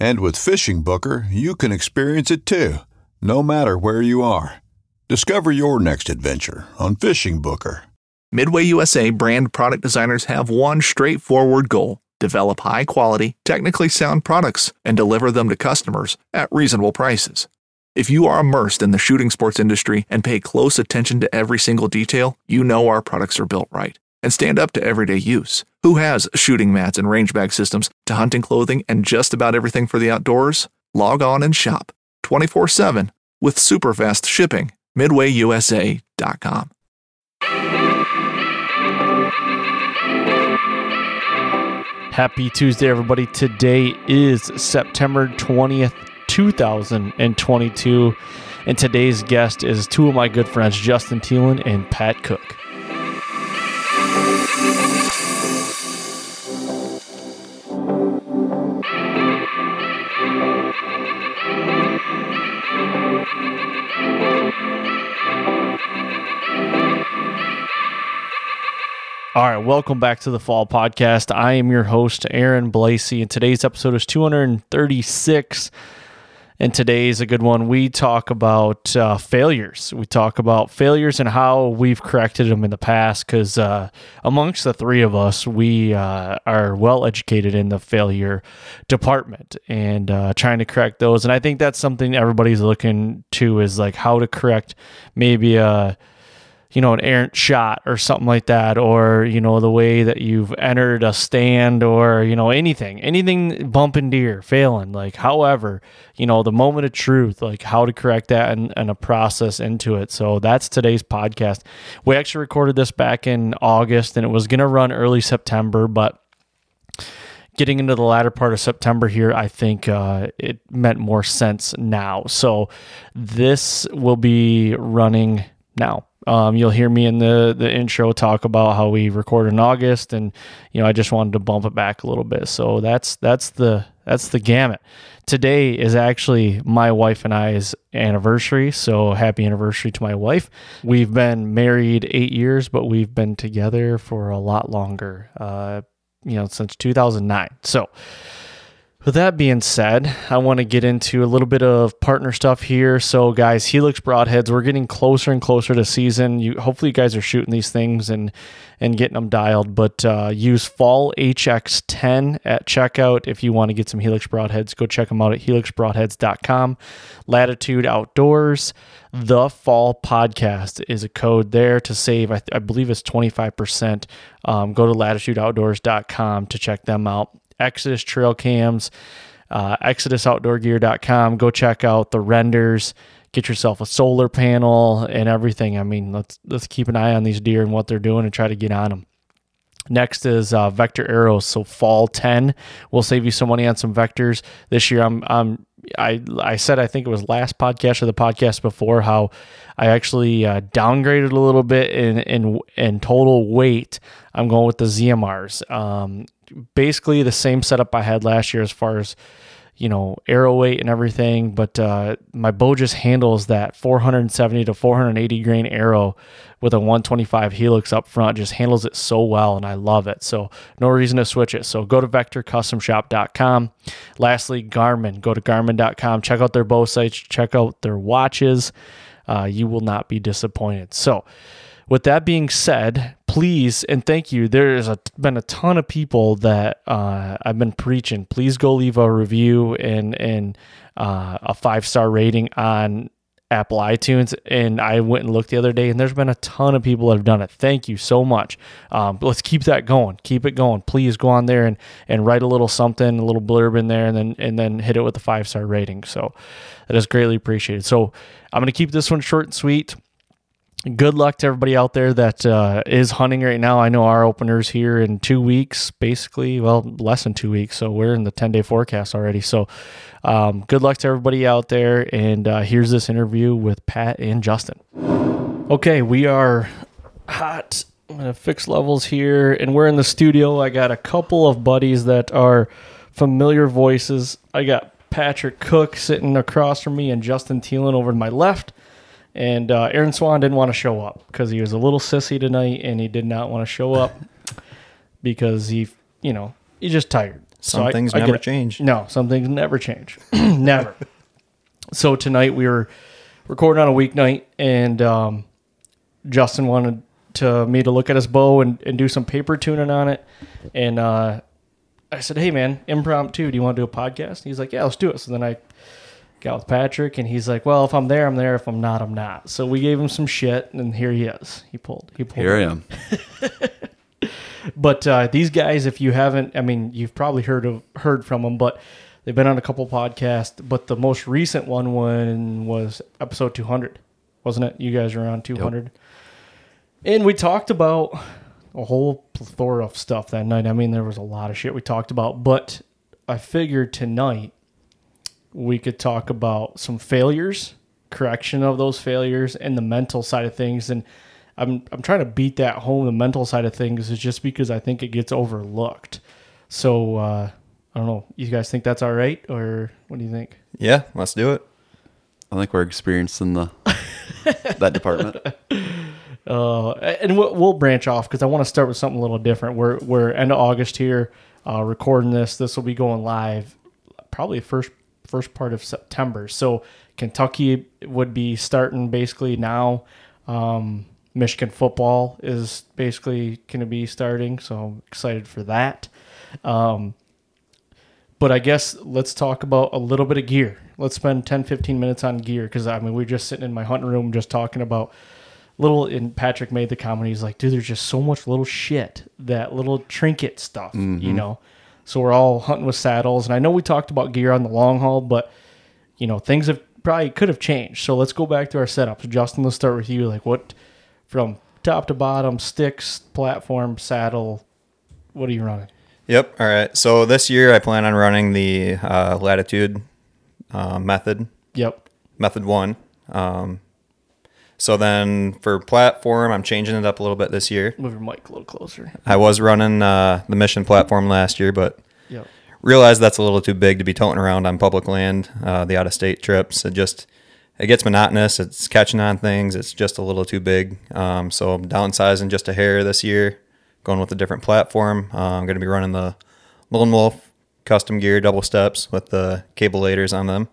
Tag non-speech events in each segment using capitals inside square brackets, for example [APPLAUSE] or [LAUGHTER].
And with Fishing Booker, you can experience it too, no matter where you are. Discover your next adventure on Fishing Booker. Midway USA brand product designers have one straightforward goal develop high quality, technically sound products and deliver them to customers at reasonable prices. If you are immersed in the shooting sports industry and pay close attention to every single detail, you know our products are built right and stand up to everyday use. Who has shooting mats and range bag systems to hunting clothing and just about everything for the outdoors? Log on and shop 24 7 with super fast shipping. MidwayUSA.com. Happy Tuesday, everybody. Today is September 20th, 2022. And today's guest is two of my good friends, Justin Thielen and Pat Cook. All right, welcome back to the Fall Podcast. I am your host, Aaron Blasey, and today's episode is 236. And today is a good one. We talk about uh, failures. We talk about failures and how we've corrected them in the past. Because uh, amongst the three of us, we uh, are well educated in the failure department and uh, trying to correct those. And I think that's something everybody's looking to is like how to correct maybe a you know, an errant shot or something like that, or, you know, the way that you've entered a stand or, you know, anything, anything bumping deer, failing. Like, however, you know, the moment of truth, like how to correct that and, and a process into it. So that's today's podcast. We actually recorded this back in August and it was going to run early September, but getting into the latter part of September here, I think uh, it meant more sense now. So this will be running now. Um, you'll hear me in the the intro talk about how we record in August, and you know I just wanted to bump it back a little bit. So that's that's the that's the gamut. Today is actually my wife and I's anniversary, so happy anniversary to my wife. We've been married eight years, but we've been together for a lot longer. Uh, you know, since 2009. So with that being said, I want to get into a little bit of partner stuff here. So, guys, Helix Broadheads, we're getting closer and closer to season. You hopefully you guys are shooting these things and and getting them dialed. But uh, use Fall HX10 at checkout if you want to get some Helix Broadheads. Go check them out at helixbroadheads.com. Latitude Outdoors, the Fall Podcast is a code there to save. I, I believe it's twenty five percent. Um, go to latitudeoutdoors.com to check them out. Exodus trail cams, uh, exodusoutdoorgear.com. Go check out the renders. Get yourself a solar panel and everything. I mean, let's let's keep an eye on these deer and what they're doing and try to get on them. Next is uh, vector arrows. So fall ten will save you some money on some vectors this year. I'm I'm I I said I think it was last podcast or the podcast before how I actually uh, downgraded a little bit in in in total weight. I'm going with the ZMRs. Um, basically the same setup I had last year as far as you know arrow weight and everything but uh, my bow just handles that 470 to 480 grain arrow with a 125 helix up front just handles it so well and i love it. So no reason to switch it. So go to vectorcustomshop.com lastly garmin. Go to garmin.com check out their bow sites. Check out their watches. Uh, you will not be disappointed. So with that being said, please and thank you. There's a, been a ton of people that uh, I've been preaching. Please go leave a review and and uh, a five star rating on Apple iTunes. And I went and looked the other day, and there's been a ton of people that have done it. Thank you so much. Um, let's keep that going. Keep it going. Please go on there and and write a little something, a little blurb in there, and then and then hit it with a five star rating. So that is greatly appreciated. So I'm gonna keep this one short and sweet good luck to everybody out there that uh, is hunting right now. I know our openers here in two weeks, basically, well, less than two weeks. So we're in the 10 day forecast already. So um, good luck to everybody out there. And uh, here's this interview with Pat and Justin. Okay, we are hot. I'm going to fix levels here. And we're in the studio. I got a couple of buddies that are familiar voices. I got Patrick Cook sitting across from me and Justin Thielen over to my left. And uh, Aaron Swan didn't want to show up because he was a little sissy tonight and he did not want to show up [LAUGHS] because he, you know, he's just tired. Some I- things I never it. change. No, some things never change. [CLEARS THROAT] never. So tonight we were recording on a weeknight and um, Justin wanted to me to look at his bow and, and do some paper tuning on it. And uh, I said, hey, man, impromptu, do you want to do a podcast? He's like, yeah, let's do it. So then I got with Patrick, and he's like, well, if I'm there, I'm there. If I'm not, I'm not. So we gave him some shit, and here he is. He pulled. He pulled. Here I am. [LAUGHS] But uh, these guys, if you haven't, I mean, you've probably heard of heard from them, but they've been on a couple podcasts. But the most recent one one was episode 200, wasn't it? You guys were on 200, and we talked about a whole plethora of stuff that night. I mean, there was a lot of shit we talked about, but I figured tonight we could talk about some failures, correction of those failures, and the mental side of things. And I'm I'm trying to beat that home. The mental side of things is just because I think it gets overlooked. So uh, I don't know. You guys think that's all right, or what do you think? Yeah, let's do it. I think we're experienced in the that department. [LAUGHS] Uh, and we'll, we'll branch off because I want to start with something a little different. We're we're end of August here, uh, recording this. This will be going live probably first first part of September. So Kentucky would be starting basically now. Um, Michigan football is basically going to be starting, so I'm excited for that. Um, but I guess let's talk about a little bit of gear. Let's spend 10, 15 minutes on gear because I mean, we're just sitting in my hunting room just talking about little. And Patrick made the comment, he's like, dude, there's just so much little shit, that little trinket stuff, you know? So we're all hunting with saddles. And I know we talked about gear on the long haul, but, you know, things have probably could have changed. So let's go back to our setups. Justin, let's start with you. Like, what from top to bottom, sticks, platform, saddle, what are you running? Yep. All right. So this year I plan on running the uh, latitude uh, method, Yep. method one. Um, so then for platform, I'm changing it up a little bit this year. Move your mic a little closer. I was running uh, the mission platform last year, but Yep. realized that's a little too big to be toting around on public land. Uh, the out of state trips, it just it gets monotonous. It's catching on things. It's just a little too big. Um, so I'm downsizing just a hair this year, going with a different platform. Uh, I'm going to be running the Lone Wolf custom gear double steps with the cable laders on them.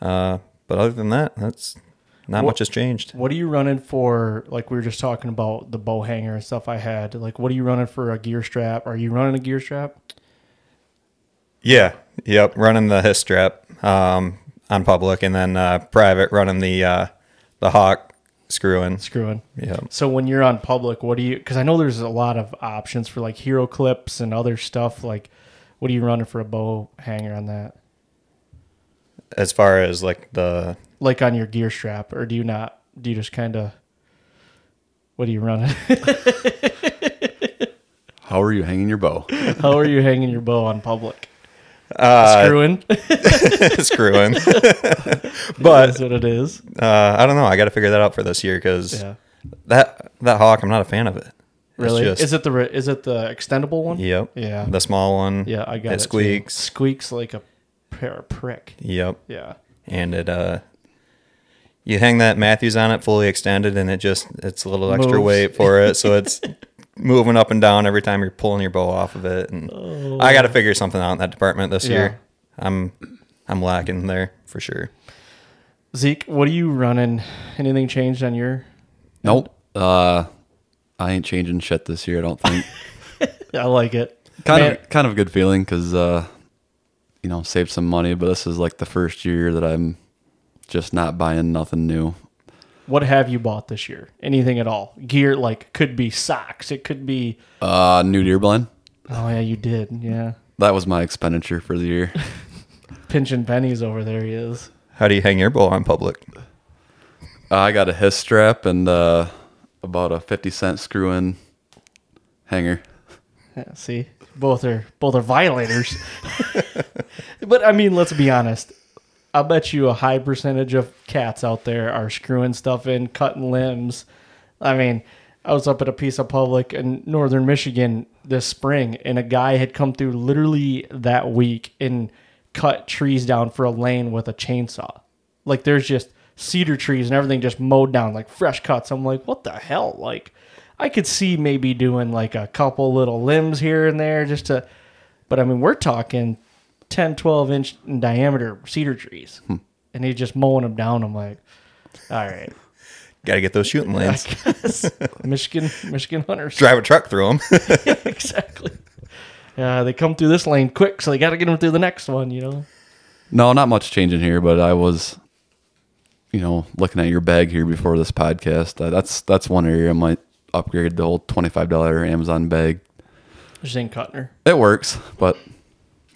Uh, but other than that, that's not What- much has changed. What are you running for? Like we were just talking about the bow hanger and stuff I had. Like, what are you running for a gear strap? Are you running a gear strap? Yeah. Yep. Running the his strap um, on public, and then uh, private running the uh, the hawk screwing. Screwing. Yeah. So when you're on public, what do you? Because I know there's a lot of options for like hero clips and other stuff. Like, what are you running for a bow hanger on that? As far as like the Like on your gear strap, or do you not? Do you just kind of? What are you running? [LAUGHS] How are you hanging your bow? How are you hanging your bow on public? uh, Screwing. [LAUGHS] [LAUGHS] screwing, but that's what it is. uh, I don't know. I got to figure that out for this year because Yeah. that that hawk, I'm not a fan of it. Really? just- is it the is it the extendable one? Yep. Yeah. The small one. Yeah, I got it. It too. squeaks. Squeaks like a pair of prick. Yep. Yeah. And it uh, you hang that Mathews on it fully extended, and it just it's a little extra Moves. weight for it, so it's [LAUGHS] moving up and down every time you're pulling your bow off of it. And Oh. I got to figure something out in that department this Yeah. year. I'm I'm lacking there for sure. Zeke, what are you running? Anything changed on your? Nope. Uh, I ain't changing shit this year. I don't think. [LAUGHS] I like it. kind Man- of kind of a good feeling because uh, you know saved some money. But this is like the first year that I'm just not buying nothing new. What have you bought this year? Anything at all? Gear like could be socks. It could be. Uh, new deer blend. Oh yeah, you did. Yeah, That was my expenditure for the year. [LAUGHS] pinching pennies over there. He is. How do you hang your bow on public? Uh, I got a hiss strap and uh, about a fifty cent screw in hanger. Yeah, see, both are both are violators. [LAUGHS] but I mean, let's be honest. I bet you a high percentage of cats out there are screwing stuff in, cutting limbs. I mean, I was up at a piece of public in northern Michigan this spring, and a guy had come through literally that week and cut trees down for a lane with a chainsaw. Like there's just cedar trees and everything just mowed down, like fresh cuts. I'm like, what the hell? Like, I could see maybe doing like a couple little limbs here and there just to, but I mean, we're talking 10, 12 inch in diameter cedar trees. And he's just mowing them down. I'm like, all right. Got to get those shooting [LAUGHS] lanes. Michigan, Michigan hunters. Drive a truck through them. [LAUGHS] [LAUGHS] exactly. Yeah, they come through this lane quick, so they got to get them through the next one, you know? No, not much changing here, but I was, you know, looking at your bag here before this podcast. Uh, that's that's one area I might upgrade the whole twenty five dollar Amazon bag. Just ain't cutting her. It works, but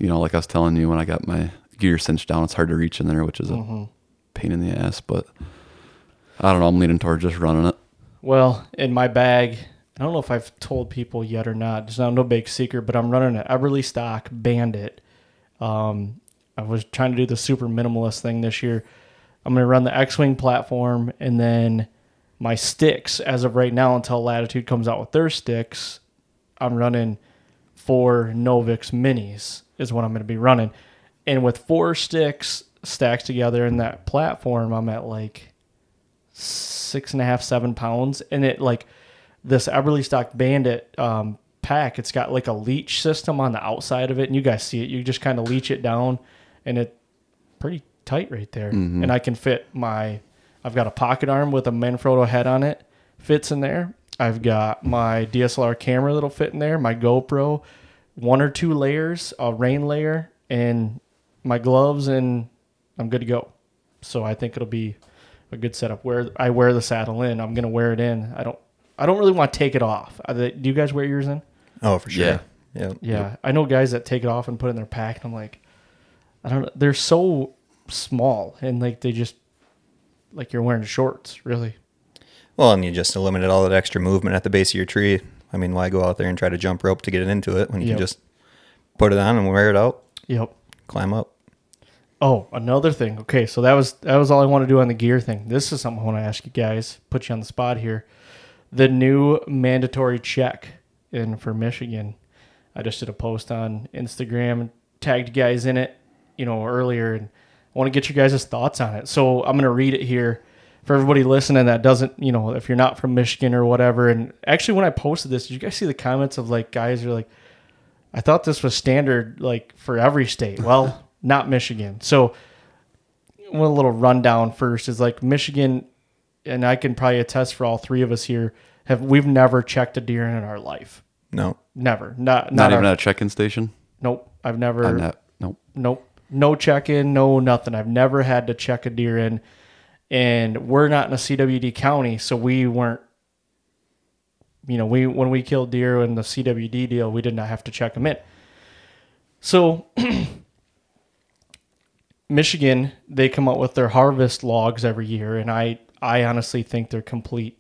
you know, like I was telling you when I got my gear cinched down, it's hard to reach in there, which is a pain in the ass. But I don't know. I'm leaning towards just running it. Well, in my bag, I don't know if I've told people yet or not. It's not no big secret, but I'm running an Eberlestock Bandit. Um, I was trying to do the super minimalist thing this year. I'm going to run the X-wing platform, and then my sticks, as of right now, until Latitude comes out with their sticks, I'm running four Novix Minis is what I'm going to be running. And with four sticks stacked together in that platform, I'm at like six and a half, seven pounds. And it like this Eberlestock Bandit um, pack, it's got like a leech system on the outside of it. And you guys see it. You just kind of leech it down and it pretty tight right there. And I can fit my, I've got a pocket arm with a Manfrotto head on it, fits in there. I've got my DSLR camera that'll fit in there, my GoPro, one or two layers, a rain layer, and my gloves, and I'm good to go. So I think it'll be a good setup. Where I wear the saddle in, I'm gonna wear it in. I don't, I don't really want to take it off. They- Do you guys wear yours in? Oh, for sure. Yeah. Yeah. Yeah, I know guys that take it off and put it in their pack, and I'm like, I don't know. They're so small, and like they just like you're wearing shorts, really. Well, and you just eliminate all that extra movement at the base of your tree. I mean, why go out there and try to jump rope to get it into it when you Yep. can just put it on and wear it out, Yep. climb up? Oh, another thing. Okay, so that was that was all I want to do on the gear thing. This is something I want to ask you guys. Put you on the spot here. The new mandatory check in for Michigan. I just did a post on Instagram and tagged guys in it, you know, earlier, and I want to get your guys' thoughts on it. So I'm gonna read it here for everybody listening that doesn't, you know, if you're not from Michigan or whatever. And actually, when I posted this, did you guys see the comments of like guys are like, I thought this was standard like for every state. [LAUGHS] Well, not Michigan. So one little rundown first is like Michigan, and I can probably attest for all three of us here. Have we've never checked a deer in our life? No. Never. Not Not, not, even our, at a check-in station. Nope. I've never. Not. Nope. Nope. No check in. No nothing. I've never had to check a deer in, and we're not in a CWD county, so we weren't. You know, we when we killed deer in the CWD deal, we did not have to check them in. So, [CLEARS THROAT] Michigan, they come out with their harvest logs every year, and I I honestly think they're complete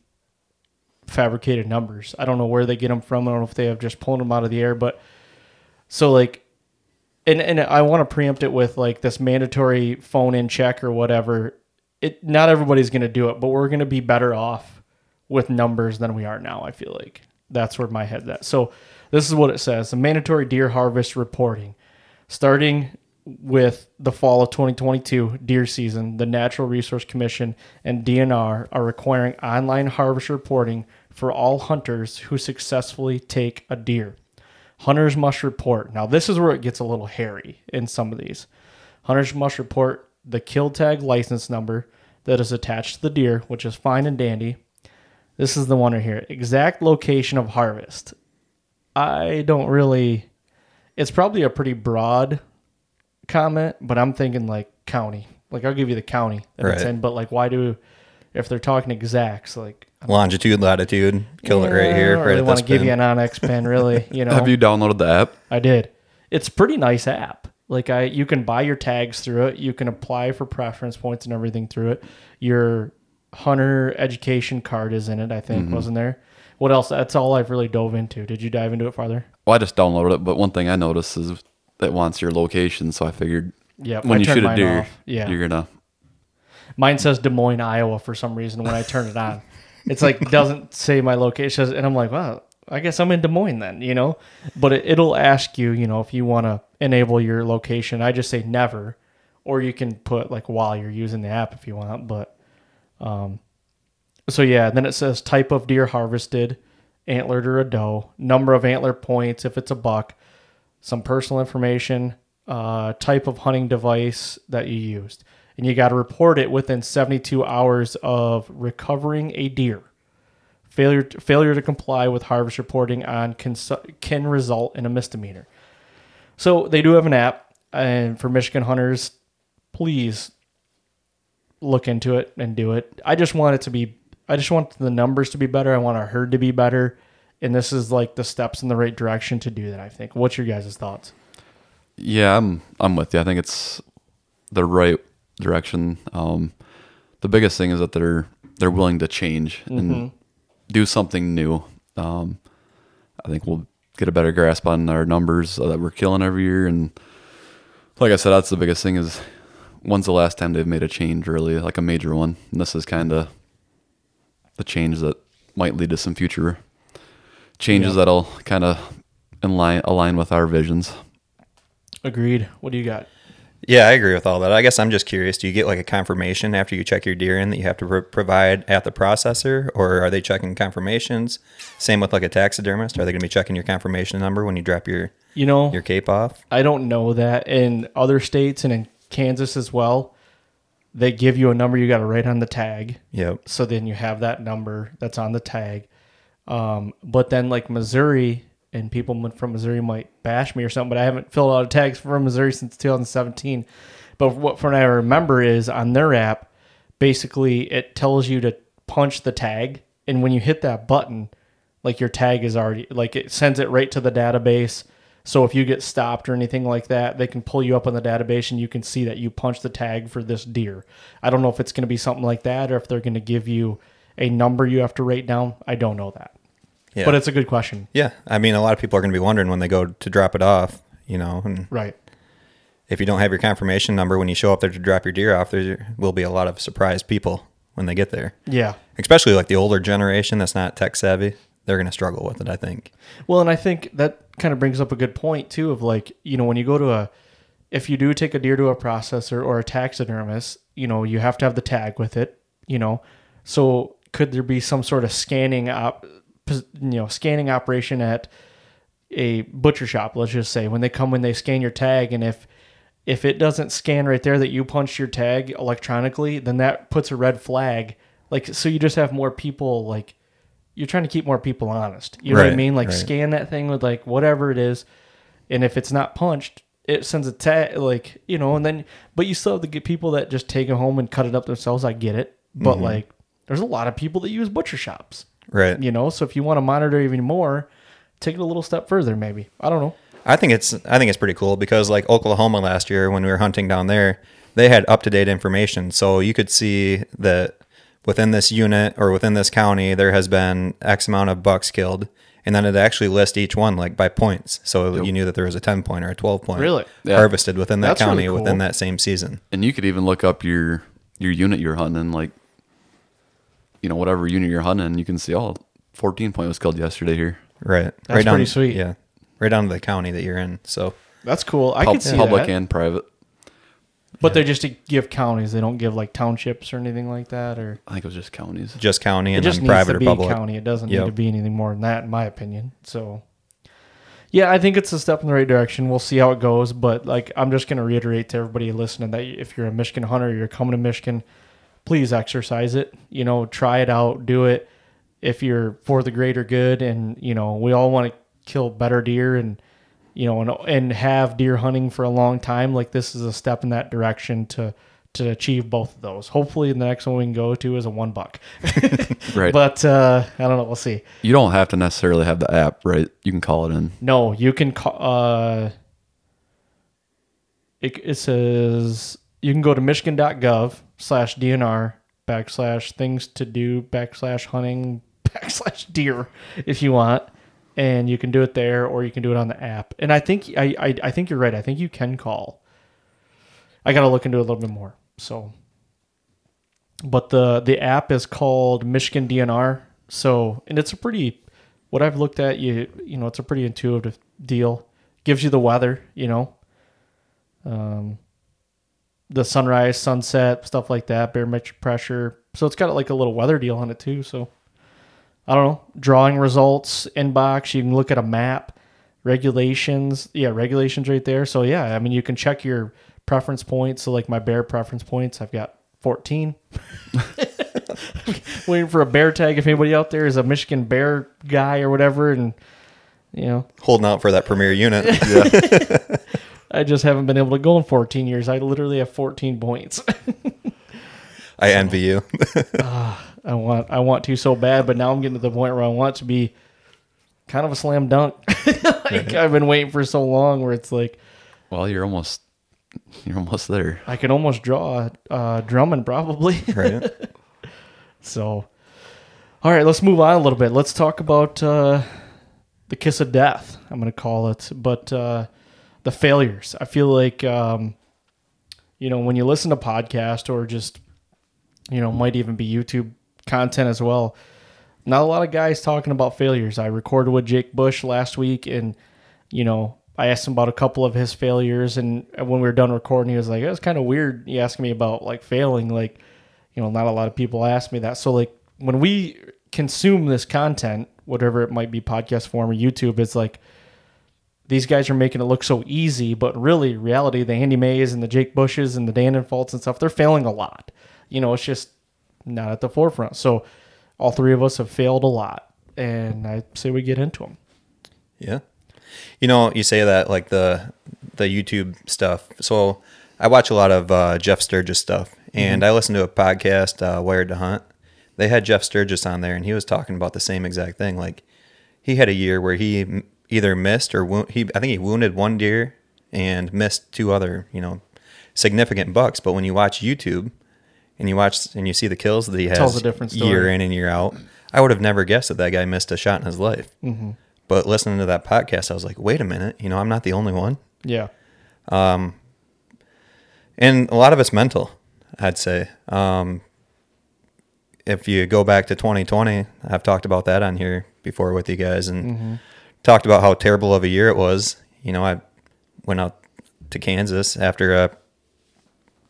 fabricated numbers. I don't know where they get them from. I don't know if they have just pulled them out of the air, but so like and and I want to preempt it with like this mandatory phone in check or whatever. It not everybody's going to do it, but we're going to be better off with numbers than we are now. I feel like that's where my head's at. So this is what it says: the mandatory deer harvest reporting, starting with the fall of 2022 deer season. The Natural Resource Commission and DNR are requiring online harvest reporting for all hunters who successfully take a deer. Hunters must report. Now, this is where it gets a little hairy in some of these. Hunters must report the kill tag license number that is attached to the deer, which is fine and dandy. This is the one right here. Exact location of harvest. I don't really. It's probably a pretty broad comment, but I'm thinking like county. Like I'll give you the county that it's Right. in, but like why do if they're talking exacts? Like Longitude, latitude, kill it yeah, right I here, don't right really want to give you an onX pen, really. You [LAUGHS] know, Have you downloaded the app? I did. It's a pretty nice app. Like I, you can buy your tags through it. You can apply for preference points and everything through it. Your hunter education card is in it. I think mm-hmm. wasn't there. What else? That's all I've really dove into. Did you dive into it farther? Well, I just downloaded it, but one thing I noticed is it wants your location, so I figured Yeah, when I you shoot a deer, off. Yeah, you're gonna Mine says Des Moines, Iowa for some reason when I turn it on. [LAUGHS] It's like doesn't say my location and I'm like, wow, I guess I'm in Des Moines then, you know? But it, it'll ask you, you know, if you want to enable your location. I just say never or you can put like while you're using the app if you want, but um so yeah, then it says type of deer harvested, antlered or a doe, number of antler points if it's a buck, some personal information, uh, type of hunting device that you used. And you got to report it within 72 hours of recovering a deer. Failure to, failure to comply with harvest reporting on can, can result in a misdemeanor. So they do have an app, and for Michigan hunters, please look into it and do it. I just want it to be, I just want the numbers to be better. I want our herd to be better. And this is like the steps in the right direction to do that, I think. What's your guys' thoughts? Yeah, I'm I'm with you. I think it's the right direction. Um, the biggest thing is that they're they're willing to change and do something new. Um, I think we'll get a better grasp on our numbers that we're killing every year. And like I said, that's the biggest thing is when's the last time they've made a change really, like a major one. And this is kind of the change that might lead to some future changes that'll kind of align align with our visions. Agreed. What do you got? Yeah, I agree with all that. I guess I'm just curious. Do you get like a confirmation after you check your deer in that you have to pro- provide at the processor, or are they checking confirmations? Same with like a taxidermist. Are they going to be checking your confirmation number when you drop your You know, your cape off? I don't know that in other states and in Kansas as well. They give you a number you got to write on the tag. Yep. So then you have that number that's on the tag. Um, but then like Missouri and people from Missouri might bash me or something, but I haven't filled out a tags from Missouri since 2017. But what from what I remember is on their app, basically it tells you to punch the tag, and when you hit that button, like your tag is already like it sends it right to the database. So if you get stopped or anything like that, they can pull you up on the database and you can see that you punched the tag for this deer. I don't know if it's going to be something like that or if they're going to give you a number you have to write down. I don't know that. Yeah. But it's a good question. Yeah. I mean, a lot of people are going to be wondering when they go to drop it off. You know, and Right. if you don't have your confirmation number when you show up there to drop your deer off, there will be a lot of surprised people when they get there. Yeah. Especially like the older generation that's not tech savvy. They're going to struggle with it, I think. Well, and I think that kind of brings up a good point too of like, you know, when you go to a if you do take a deer to a processor or a taxidermist, you know, you have to have the tag with it, you know. So could there be some sort of scanning op you know, scanning operation at a butcher shop, let's just say, when they come when they scan your tag and if if it doesn't scan right there that you punched your tag electronically, then that puts a red flag. Like so you just have more people like you're trying to keep more people honest. You know what I mean? Like right. scan that thing with like whatever it is, and if it's not punched, it sends a tag. Like you know, and then but you still have to get people that just take it home and cut it up themselves. I get it, but Mm-hmm. like there's a lot of people that use butcher shops. Right. You know, so if you want to monitor even more, take it a little step further. Maybe I don't know. I think it's I think it's pretty cool because like Oklahoma last year when we were hunting down there, they had up to date information, so you could see that within this unit or within this county there has been X amount of bucks killed, and then it actually lists each one like by points, so you knew that there was a ten point or a twelve point Really? Yeah. harvested within that That's really county cool. within that same season. And you could even look up your your unit you're hunting, and like you know whatever unit you're hunting. You can see oh, 14 point was killed yesterday here. Right. That's right down, pretty sweet. Yeah. Right down to the county that you're in. So That's cool. I Pub- can see public that. and private. But they're just to give counties. They don't give like townships or anything like that. Or I think it was just counties. just county it and just then needs private to or public. county. It doesn't need to be anything more than that, in my opinion. So, yeah, I think it's a step in the right direction. We'll see how it goes. But like, I'm just gonna reiterate to everybody listening that if you're a Michigan hunter, you're coming to Michigan, please exercise it. You know, try it out, do it. If you're for the greater good, and you know, we all want to kill better deer and you know, and and have deer hunting for a long time. Like this is a step in that direction to to achieve both of those. Hopefully, the next one we can go to is a one buck. [LAUGHS] Right. But uh, I don't know. We'll see. you don't have to necessarily have the app, right? You can call it in. No, you can call. Uh, it, it says you can go to michigan.gov slash DNR backslash things to do backslash hunting [LAUGHS] backslash deer if you want. And you can do it there or you can do it on the app. And I think I, I, I think you're right. I think you can call. I gotta look into it a little bit more. So but the the app is called Michigan DNR. So and it's a pretty what I've looked at, you you know, it's a pretty intuitive deal. Gives you the weather, you know. Um the sunrise, sunset, stuff like that, barometric pressure. So it's got like a little weather deal on it too. So I don't know. Drawing results, inbox, you can look at a map, regulations. Yeah, regulations right there. So yeah, I mean you can check your preference points. So like my bear preference points, I've got 14. [LAUGHS] Waiting for a bear tag if anybody out there is a Michigan bear guy or whatever and you know, Holding out for that premier unit. [LAUGHS] [LAUGHS] I just haven't been able to go in 14 years. I literally have 14 points. [LAUGHS] I envy you. [LAUGHS] I want I want to so bad, but now I'm getting to the point where I want to be kind of a slam dunk. [LAUGHS] like I've been waiting for so long where it's like Well, you're almost you're almost there. I can almost draw uh, Drummond probably. right. So, all right, let's move on a little bit. Let's talk about uh, the kiss of death. I'm going to call it, but uh, the failures. I feel like um, you know when you listen to podcast or just you know might even be YouTube content as well. Not a lot of guys talking about failures. I recorded with Jake Bush last week, and you know I asked him about a couple of his failures, and when we were done recording, he was like, "It was kind of weird." You asking me about like failing, like you know, not a lot of people ask me that. So like when we consume this content, whatever it might be, podcast form or YouTube, it's like these guys are making it look so easy, but really, reality, the Andy Mays and the Jake Bushes and the Dan Faults and stuff, they're failing a lot. You know, it's just not at the forefront. So all three of us have failed a lot, and I say we get into them. Yeah. You know, you say that like the the YouTube stuff. So I watch a lot of uh, Jeff Sturgis stuff, and I listen to a podcast, uh, Wired to Hunt. They had Jeff Sturgis on there, and he was talking about the same exact thing. Like he had a year where he either missed or he I think he wounded one deer and missed two other you know significant bucks. But when you watch YouTube and you watch and you see the kills that he has Tells a different story. year in and year out, I would have never guessed that that guy missed a shot in his life. Mm-hmm. But listening to that podcast, I was like, wait a minute, you know, I'm not the only one. Yeah. And a lot of it's mental, I'd say. Um, if you go back to 2020, I've talked about that on here before with you guys and talked about how terrible of a year it was. You know, I went out to Kansas after a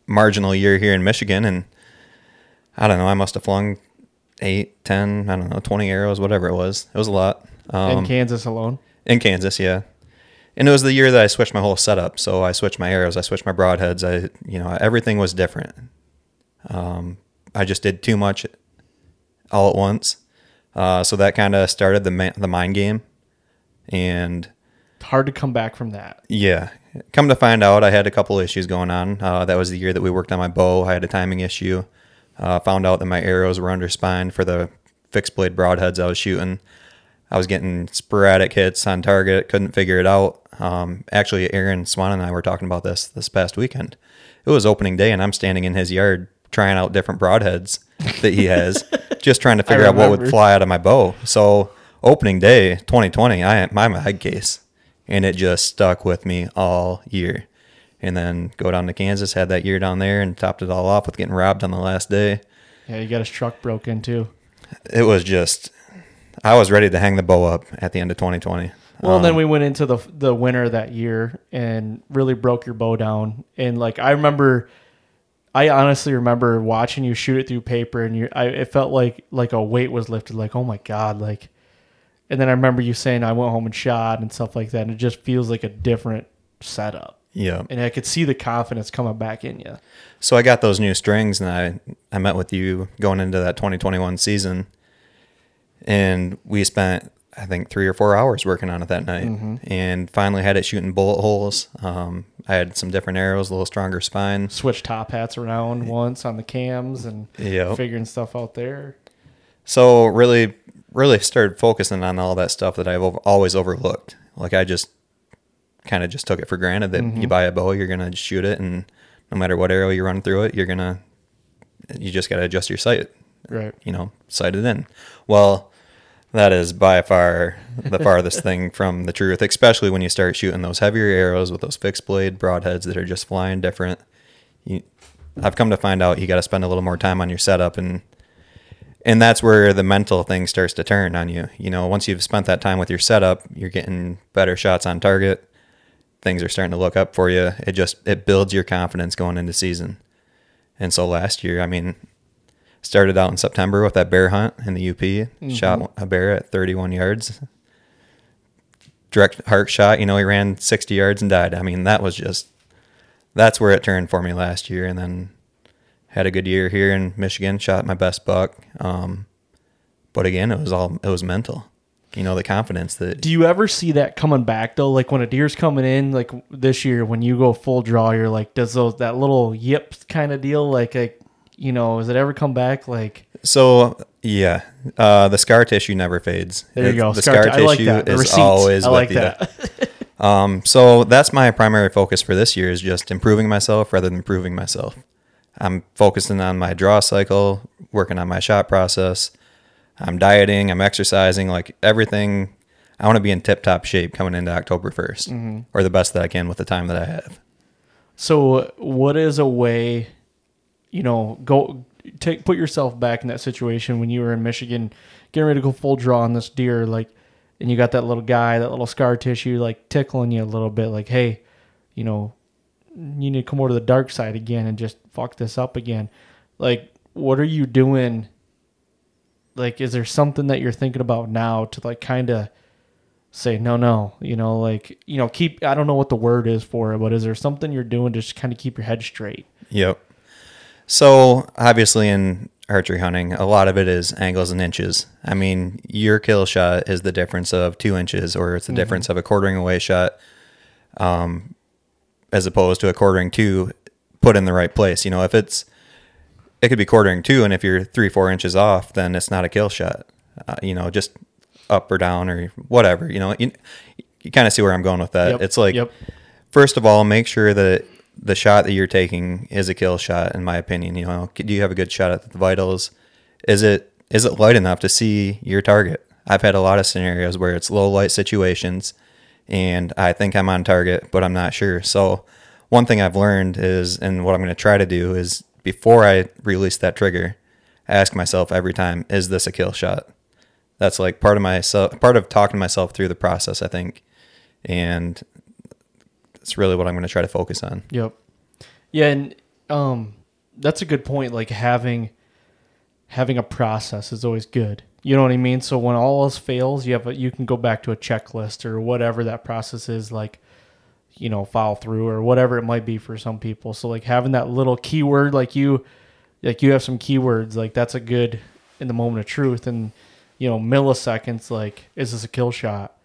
marginal year here in Michigan, and I don't know, I must have flung eight, ten, I don't know, 20 arrows, whatever it was. It was a lot. Um, in Kansas alone. in Kansas, yeah. And it was the year that I switched my whole setup. So I switched my arrows, I switched my broadheads. I, you know, everything was different. Um, I just did too much all at once. Uh, so that kind of started the ma- the mind game. And It's hard to come back from that. yeah, come to find out, I had a couple issues going on. Uh, that was the year that we worked on my bow. I had a timing issue. Uh, found out that my arrows were underspined for the fixed blade broadheads I was shooting. I was getting sporadic hits on target, couldn't figure it out. Um, actually, Aaron Swan and I were talking about this this past weekend. It was opening day, and I'm standing in his yard trying out different broadheads that he has, [LAUGHS] just trying to figure out what would fly out of my bow. So, opening day 2020, I my mag case, and it just stuck with me all year. And then go down to Kansas, had that year down there, and topped it all off with getting robbed on the last day. Yeah, you got his truck broke into. It was just, I was ready to hang the bow up at the end of 2020. Well, Um, then we went into the the winter that year and really broke your bow down. And like I remember, I honestly remember watching you shoot it through paper, and you, I it felt like like a weight was lifted. Like oh my god, like. And then I remember you saying I went home and shot and stuff like that, and it just feels like a different setup. yeah. And I could see the confidence coming back in you. So I got those new strings, and I I met with you going into that 2021 season, and we spent I think three or four hours working on it that night, and finally had it shooting bullet holes. Um, I had some different arrows, a little stronger spine. Switched top hats around once on the cams and Yep. figuring stuff out there. So really, really started focusing on all that stuff that I've always overlooked. Like I just kind of just took it for granted that you mm-hmm. buy a bow, you're gonna shoot it, and no matter what arrow you run through it, you're gonna you just got to adjust your sight Right. you know, sighted in. Well, that is by far the [LAUGHS] farthest thing from the truth, especially when you start shooting those heavier arrows with those fixed blade broadheads that are just flying different. You, I've come to find out you got to spend a little more time on your setup and and that's where the mental thing starts to turn on you. You know, once you've spent that time with your setup, you're getting better shots on target. Things are starting to look up for you. It just it builds your confidence going into season. And so last year, I mean, started out in September with that bear hunt in the UP. Mm-hmm. Shot a bear at 31 yards. Direct heart shot. You know, he ran 60 yards and died. I mean, that was just that's where it turned for me last year. And then had a good year here in Michigan. Shot my best buck. Um, but again, it was all it was mental. You know, the confidence that Do you ever see that coming back though? Like when a deer's coming in, like this year, when you go full draw, you're like, does those that little yip kind of deal? Like, like, you know, does it ever come back? Like, So yeah, uh, the scar tissue never fades. there you go. The Scar scar, t- like tissue. The is always I with like you. that. [LAUGHS] [LAUGHS] Um, so that's my primary focus for this year is just improving myself rather than proving myself. I'm focusing on my draw cycle, working on my shot process. I'm dieting, I'm exercising, like everything. I want to be in tip top shape coming into October 1st Mm-hmm. or the best that I can with the time that I have. So, what is a way, you know, go take put yourself back in that situation when you were in Michigan, getting ready to go full draw on this deer, like, and you got that little guy, that little scar tissue, like tickling you a little bit, like, hey, you know, you need to come over to the dark side again and just fuck this up again. Like, what are you doing? Like, is there something that you're thinking about now to like kind of say no no you know like you know keep i don't know what the word is for it but is there something you're doing to just kind of keep your head straight Yep. So obviously in archery hunting, a lot of it is angles and inches. I mean, your kill shot is the difference of two inches, or it's the difference of a quartering away shot, um, as opposed to a quartering two put in the right place. You know, if it's it could be quartering two, and if you're three four inches off, then it's not a kill shot. Uh, you know, just up or down or whatever. You know, you, you kind of see where I'm going with that. Yep, It's like yep. first of all, make sure that the shot that you're taking is a kill shot. In my opinion, you know, do you have a good shot at the vitals? Is it is it light enough to see your target? I've had a lot of scenarios where it's low light situations, and I think I'm on target, but I'm not sure. So, one thing I've learned is, and what I'm going to try to do is, before I release that trigger, ask myself every time, is this a kill shot? That's like part of myself, part of talking myself through the process. I think, and that's really what I'm going to try to focus on. yep yeah and um that's a good point like having having a process is always good you know what i mean so when all else fails you have a, you can go back to a checklist or whatever that process is like you know follow through or whatever it might be for some people so like having that little keyword like you like you have some keywords like that's a good in the moment of truth and you know milliseconds like is this a kill shot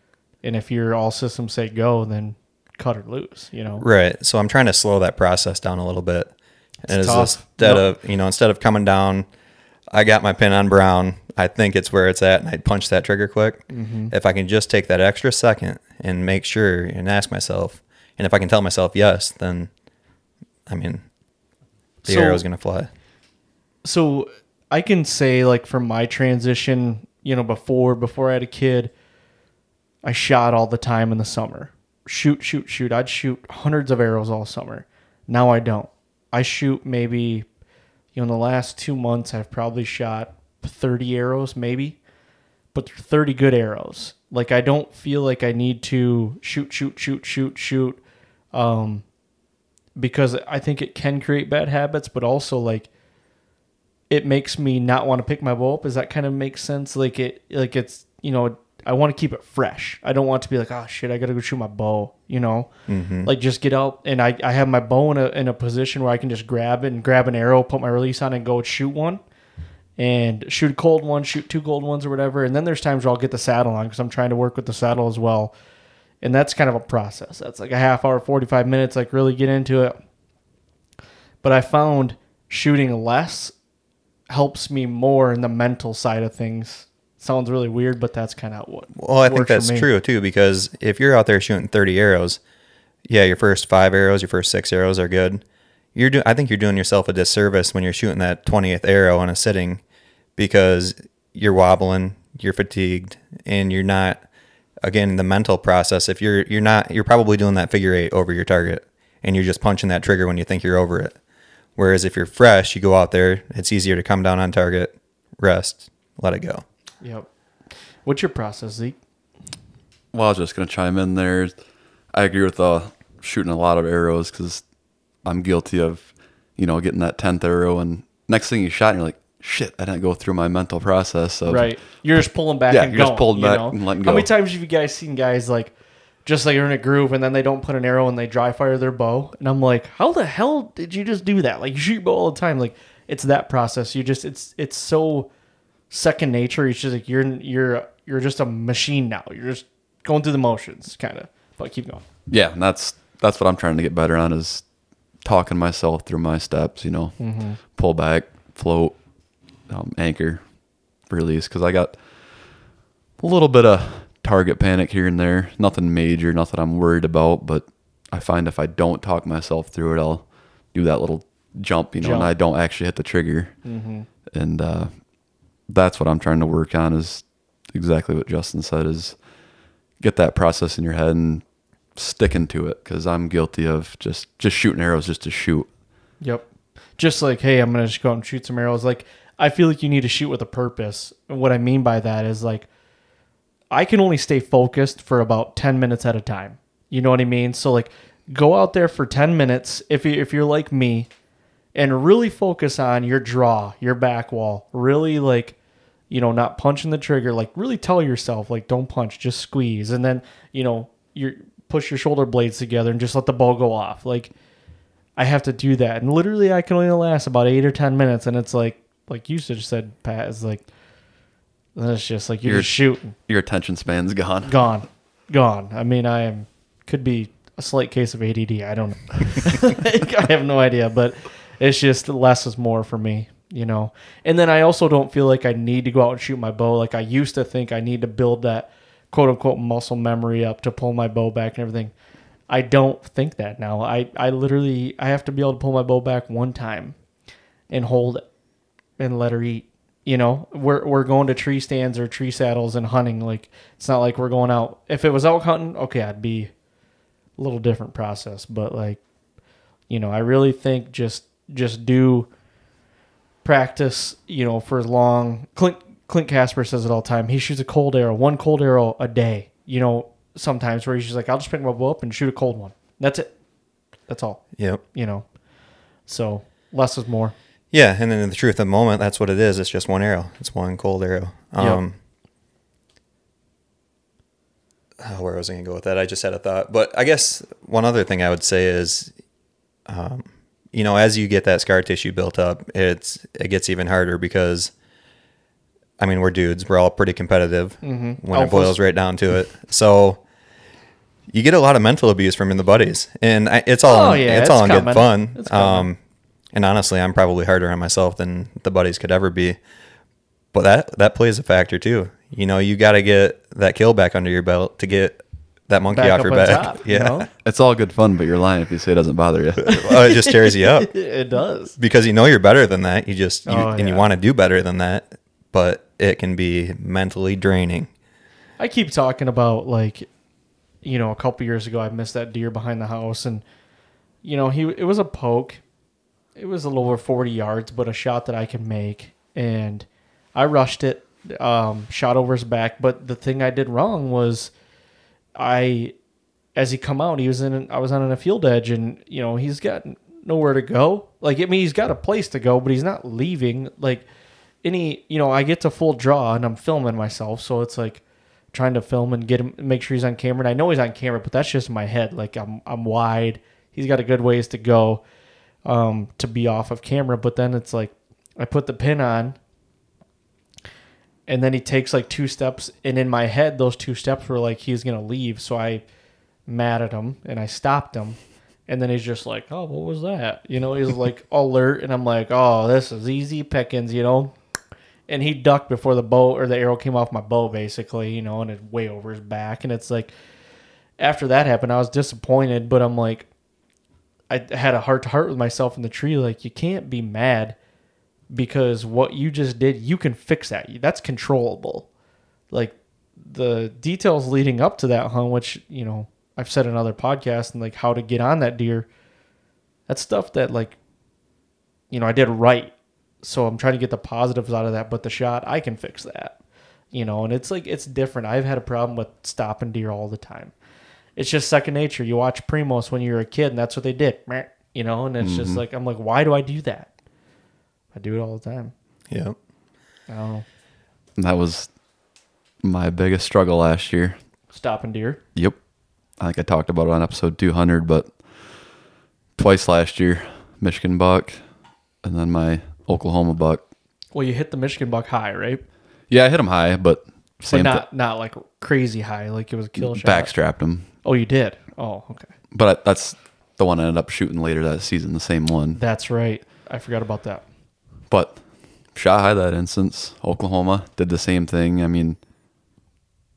and if you're all systems say go then cut her loose you know Right. So I'm trying to slow that process down a little bit. And It's it's tough. instead No. of you know instead of coming down, I got my pin on brown. I think it's where it's at, and I'd punch that trigger quick. Mm-hmm. If I can just take that extra second and make sure and ask myself, and if I can tell myself yes, then I mean, the So- arrow's gonna fly. so I can say like from my transition, you know, before before I had a kid, I shot all the time in the summer. Shoot, shoot, shoot. I'd shoot hundreds of arrows all summer. Now I don't. I shoot maybe you know, in the last 2 months I've probably shot 30 arrows maybe. But 30 good arrows. Like I don't feel like I need to shoot shoot shoot shoot shoot um because I think it can create bad habits, but also like it makes me not want to pick my bow up. Does that kind of make sense? Like it, like it's you know, I want to keep it fresh. I don't want to be like, oh shit, I gotta go shoot my bow. You know, mm-hmm. like just get out and I, I have my bow in a in a position where I can just grab it and grab an arrow, put my release on, and go shoot one, and shoot a cold one, shoot two cold ones or whatever. And then there's times where I'll get the saddle on because I'm trying to work with the saddle as well. And that's kind of a process. That's like a half hour, 45 minutes, like really get into it. But I found shooting less helps me more in the mental side of things. Sounds really weird, but that's kind of what. Well, I think that's true too because if you're out there shooting 30 arrows, yeah, your first five arrows, your first six arrows are good. you're doing. I think you're doing yourself a disservice when you're shooting that 20th arrow on a sitting because you're wobbling, you're fatigued, and you're not. Again, the mental process. If you're you're not, you're probably doing that figure eight over your target, and you're just punching that trigger when you think you're over it. Whereas if you're fresh, you go out there. It's easier to come down on target, rest, let it go. Yep. What's your process, Zeke? Well, I was just gonna chime in there. I agree with uh, shooting a lot of arrows because I'm guilty of, you know, getting that tenth arrow and next thing you shot, and you're like, shit, I didn't go through my mental process of Right. You're just pulling back Yeah, and you're just going, pulling you back know? and letting go. How many times have you guys seen guys like just like you're in a groove and then they don't put an arrow and they dry fire their bow? And I'm like, how the hell did you just do that? Like you shoot your bow all the time. Like it's that process. You just it's it's so second nature. It's just like you're you're you're just a machine now. You're just going through the motions, kind of. But keep going. yeah, and that's that's what I'm trying to get better on is talking myself through my steps. You know, pull back, float, um, anchor, release. Because I got a little bit of target panic here and there. Nothing major, nothing I'm worried about. But I find if I don't talk myself through it, I'll do that little jump. You know, Jump. and I don't actually hit the trigger. And uh, that's what I'm trying to work on. Is exactly what Justin said. Is get that process in your head and sticking to it because I'm guilty of just just shooting arrows just to shoot. Yep. Just like, hey, I'm gonna just go out and shoot some arrows. Like, I feel like you need to shoot with a purpose. And what I mean by that is like, I can only stay focused for about ten minutes at a time. You know what I mean? So like, go out there for ten minutes if you if you're like me, and really focus on your draw, your back wall. Really like, you know, not punching the trigger. Like, really tell yourself like, don't punch, just squeeze, and then you know, you push your shoulder blades together and just let the ball go off. Like. I have to do that, and literally, I can only last about eight or ten minutes, and it's like, like you just said, Pat, is like, then it's just like you're, You're- just shooting, Your attention span's gone. gone, gone. I mean, I am could be a slight case of ADD. I don't know. [LAUGHS] I have no idea, but it's just less is more for me, you know. And then I also don't feel like I need to go out and shoot my bow. Like I used to think I need to build that quote unquote muscle memory up to pull my bow back and everything. I don't think that now. I, I literally I have to be able to pull my bow back one time and hold it and let her eat. You know, we're we're going to tree stands or tree saddles and hunting. Like it's not like we're going out. If it was out hunting, okay, I'd be a little different process. But like, you know, I really think just just do practice. You know, for as long. Clint Clint Casper says it all the time. He shoots a cold arrow, one cold arrow a day. You know, sometimes where he's just like, I'll just pick my bow up and shoot a cold one. That's it. That's all. Yep. You know, so less is more. Yeah, and then in the truth of the moment, that's what it is. It's just one arrow. It's one cold arrow. Um, oh, where was I going to go with that? I just had a thought. But I guess one other thing I would say is, um, you know, as you get that scar tissue built up, it's it gets even harder because, I mean, we're dudes. We're all pretty competitive when Alphas. it boils right down to it. So. You get a lot of mental abuse from the buddies, and I, it's all Oh, in- yeah, it's it's all in good fun. Um, and honestly, I'm probably harder on myself than the buddies could ever be. But that that plays a factor too. You know, you got to get that kill back under your belt to get that monkey Back off your back. top, yeah, you know? [LAUGHS] It's all good fun, but you're lying if you say it doesn't bother you. [LAUGHS] well, it just tears you up [LAUGHS] It does. because you know you're better than that. You just you, Oh, and you want to do better than that, but it can be mentally draining. I keep talking about like, you know, a couple years ago I missed that deer behind the house, and you know he it was a poke, it was a little over forty yards, but a shot that I can make, and I rushed it, um, shot over his back. But the thing I did wrong was, I, as he come out, he was in I was on a field edge, and you know he's got nowhere to go. Like I mean he's got a place to go, but he's not leaving. Like any you know I get to full draw and I'm filming myself, so it's like trying to film and get him make sure he's on camera. And I know he's on camera, but that's just my head. Like I'm I'm wide. He's got a good ways to go um, to be off of camera. But then it's like I put the pin on, and then he takes like two steps, and in my head those two steps were like he's gonna leave. So I mad at him and I stopped him. And then he's just like, "Oh, what was that?" You know, he's like [LAUGHS] alert, and I'm like, "Oh, this is easy pickings," you know and he ducked before the bow or the arrow came off my bow basically you know and it's way over his back and it's like after that happened i was disappointed but i'm like I had a heart to heart with myself in the tree. Like, you can't be mad because what you just did, you can fix that. That's controllable. Like, the details leading up to that hunt, which, you know, I've said in other podcasts and like how to get on that deer, that's stuff that, like, you know, I did right. So I'm trying to get the positives out of that. But the shot, I can fix that. You know, and it's like, it's different. I've had a problem with stopping deer all the time it's just second nature. You watch Primos when you were a kid, and that's what they did. You know, and it's just mm-hmm. like I'm like, why do I do that? I do it all the time. Yeah. I don't know. That was my biggest struggle last year. Stopping deer. Yep. I think I talked about it on episode 200, but twice last year, Michigan buck, and then my Oklahoma buck. Well, you hit the Michigan buck high, right? Yeah, I hit him high, but But not thi- not like crazy high, like it was a kill shot. backstrapped him. Oh, you did. Oh, okay. But I, that's the one I ended up shooting later that season, the same one. That's right. I forgot about that. But shot high that instance. Oklahoma did the same thing. I mean,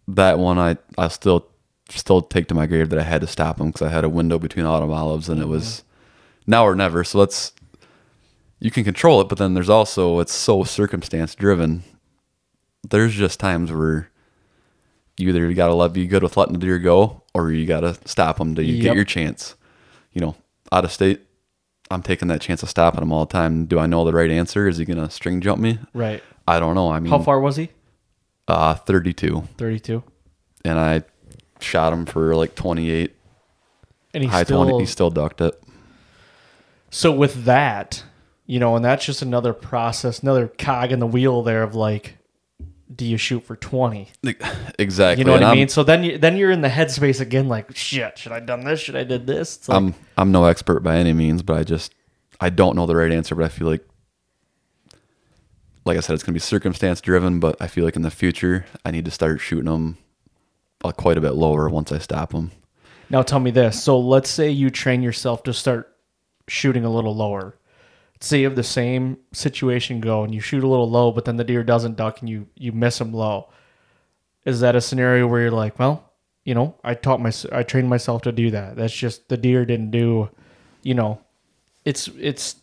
that one I I still still take to my grave that I had to stop him because I had a window between autumn olives and it mm-hmm. was now or never. So let's you can control it, but then there's also it's so circumstance driven. There's just times where you either got to let be good with letting the deer go, or you got to stop them to Yep. get your chance. You know, out of state, I'm taking that chance of stopping him all the time. Do I know the right answer? Is he gonna string jump me? Right. I don't know. I mean, How far was he? Uh, 32, 32. and I shot him for like 28, And he high still 20. He still ducked it. So with that, you know, and that's just another process, another cog in the wheel there of like, do you shoot for twenty? Exactly. You know what and I I'm- mean? So then you then you're in the headspace again, like shit. Should I done this? Should I did this? Like, I'm I'm no expert by any means, but I just I don't know the right answer, but I feel like like I said, it's gonna be circumstance driven, but I feel like in the future I need to start shooting them uh, quite a bit lower once I stop them. now tell me this. So let's say you train yourself to start shooting a little lower. Say you have the same situation go and you shoot a little low, but then the deer doesn't duck and you you miss him low. Is that a scenario where you're like, well, you know, I taught my I trained myself to do that. That's just the deer didn't do, you know, it's it's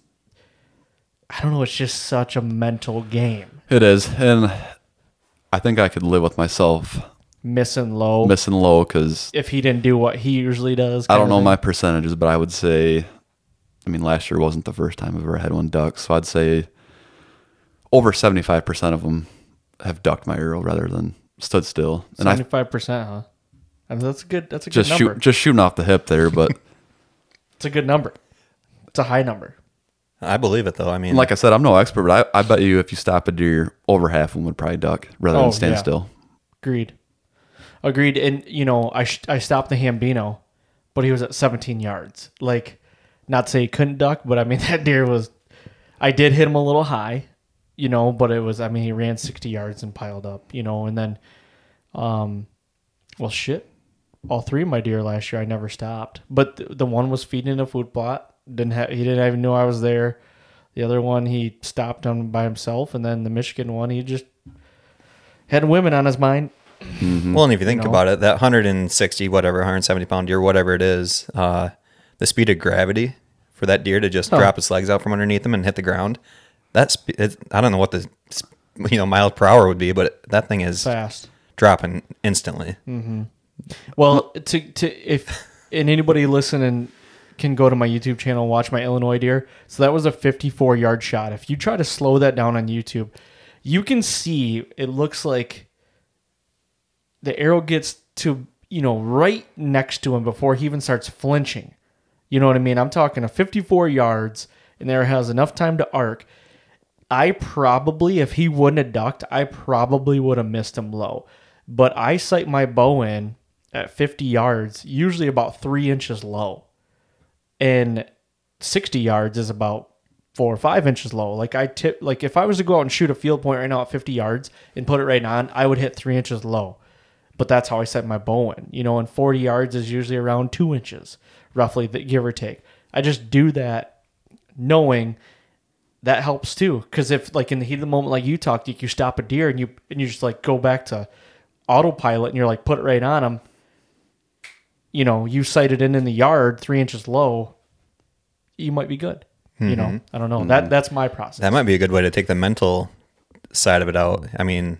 I don't know, it's just such a mental game. It is, and I think I could live with myself Missing low. missing low because if he didn't do what he usually does. I don't know thing. my percentages, but I would say, I mean, last year wasn't the first time I've ever had one duck, so I'd say over seventy five percent of them have ducked my arrow rather than stood still, and I seventy five percent, huh? I mean, that's a good. That's a just good number. shoot just shooting off the hip there. But [LAUGHS] It's a good number. It's a high number. I believe it though. I mean, like I said, I'm no expert, but I, I bet you if you stop a deer, over half of them would probably duck rather Oh, than stand yeah. still. Agreed. Agreed. And you know, I sh- I stopped the Hambino, but he was at 17 yards. Like, not to say he couldn't duck, but I mean [LAUGHS] that deer was. I did hit him a little high, you know, but it was. I mean, he ran 60 yards and piled up, you know, and then, um, well, shit. All three of my deer last year, I never stopped. But the, the one was feeding in a food plot. Didn't have. He didn't even know I was there. The other one, he stopped on by himself, and then the Michigan one, he just had women on his mind. well, and if you think know? about it, that 160, whatever, 170 pound deer, whatever it is, uh, the speed of gravity for that deer to just Oh. drop its legs out from underneath him and hit the ground. That's I don't know what the you know miles per hour would be, but that thing is fast. dropping instantly. Mm-hmm. Well, to to if and anybody listening can go to my YouTube channel and watch my Illinois deer. So that was a 54 yard shot. If you try to slow that down on YouTube, you can see it looks like the arrow gets to you know right next to him before he even starts flinching. You know what I mean? I'm talking a 54 yards, and there has enough time to arc. I probably, if he wouldn't have ducked, I probably would have missed him low. But I sight my bow in at 50 yards, usually about three inches low. And 60 yards is about four or five inches low. Like I tip, like if I was to go out and shoot a field point right now at 50 yards and put it right on, I would hit three inches low. But that's how I set my bow in. You know, and 40 yards is usually around two inches, roughly, give or take. I just do that knowing that helps too. Because if like in the heat of the moment, like you talked, you, you stop a deer and you and you just like go back to autopilot and you're like put it right on them. You know, you sighted in in the yard three inches low. you might be good. You know, mm-hmm. I don't know. Mm-hmm. That that's my process. That might be a good way to take the mental side of it out. I mean,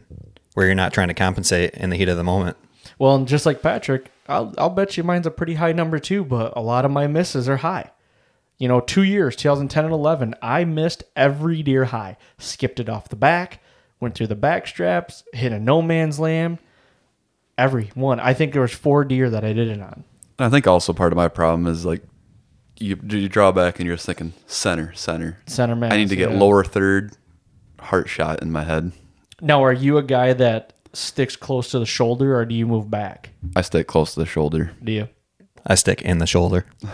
where you're not trying to compensate in the heat of the moment. Well, and just like Patrick, I'll I'll bet you mine's a pretty high number too, but a lot of my misses are high. You know, two years, 2010 and 11, I missed every deer high. Skipped it off the back, went through the back straps, hit a no man's land. Every one. I think there was four deer that I did it on. I think also part of my problem is like you do you draw back and you're just thinking center, center. Center mass. I need to get yeah. lower third heart shot in my head. Now, are you a guy that sticks close to the shoulder, or do you move back? I stick close to the shoulder. Do you? I stick in the shoulder. [LAUGHS]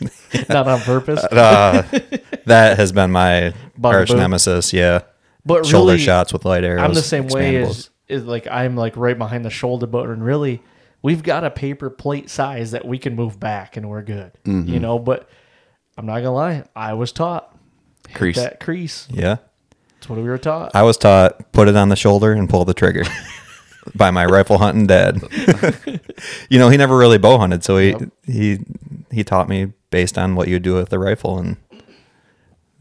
[LAUGHS] Not on purpose, Uh, that has been my Bugaboo. arch nemesis. Yeah, but shoulder really, shots with light arrows. I'm the same way as is like I'm like right behind the shoulder, but and really, we've got a paper plate size that we can move back and we're good. Mm-hmm. You know, but I'm not gonna lie, I was taught Crease. that crease. Yeah, That's what we were taught. I was taught put it on the shoulder and pull the trigger [LAUGHS] by my rifle hunting dad. [LAUGHS] you know, he never really bow hunted, so he he he taught me based on what you do with the rifle, and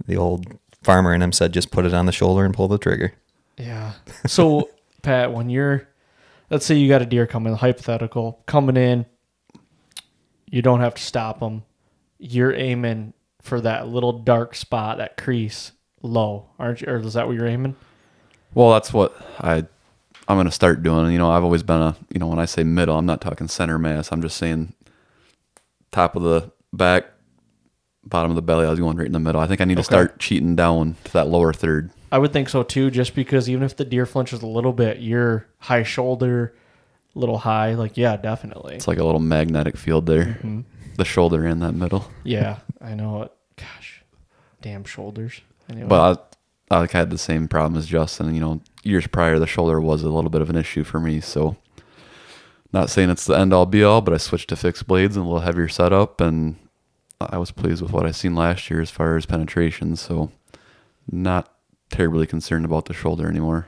the old farmer in him said just put it on the shoulder and pull the trigger. Yeah. So, [LAUGHS] Pat, when you're, let's say you got a deer coming, hypothetical, coming in, you don't have to stop them. You're aiming for that little dark spot, that crease low, aren't you? Or is that what you're aiming? Well, that's what I I'm gonna start doing. You know, I've always been a you know when I say middle, I'm not talking center mass. I'm just saying top of the back, bottom of the belly. I was going right in the middle. I think I need to start cheating down to that lower third. I would think so too, just because even if the deer flinches a little bit, you're high shoulder, little high. Like, yeah, definitely. It's like a little magnetic field there. Mm-hmm. The shoulder and that middle. Yeah, I know it. Gosh, damn shoulders. Anyway, But I, I had the same problem as Justin. You know, years prior, the shoulder was a little bit of an issue for me. So, not saying it's the end all be all, but I switched to fixed blades and a little heavier setup, and I was pleased with what I seen last year as far as penetration. So, not terribly concerned about the shoulder anymore.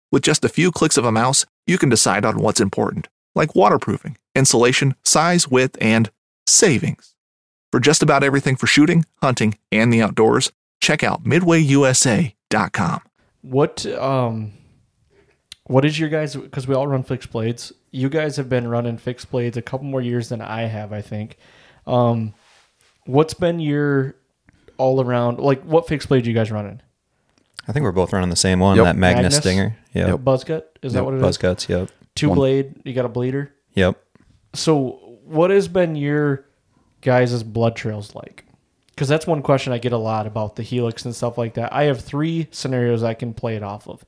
With just a few clicks of a mouse, you can decide on what's important, like waterproofing, insulation, size, width, and savings. For just about everything for shooting, hunting, and the outdoors, check out midwayusa.com. what um, what is your guys? Because we all run fixed blades. You guys have been running fixed blades a couple more years than I have, I think. Um, what's been your all around? Like, what fixed blade you guys running? I think we're both running the same one, Yep. that Magnus, Magnus? Stinger. Yep. Yep. Buzzcut? Is that what it is? Buzz cuts. Yep. Two One- blade. You got a bleeder. Yep. So, what has been your guys' blood trails like? Because that's one question I get a lot about the helix and stuff like that. I have three scenarios I can play it off of,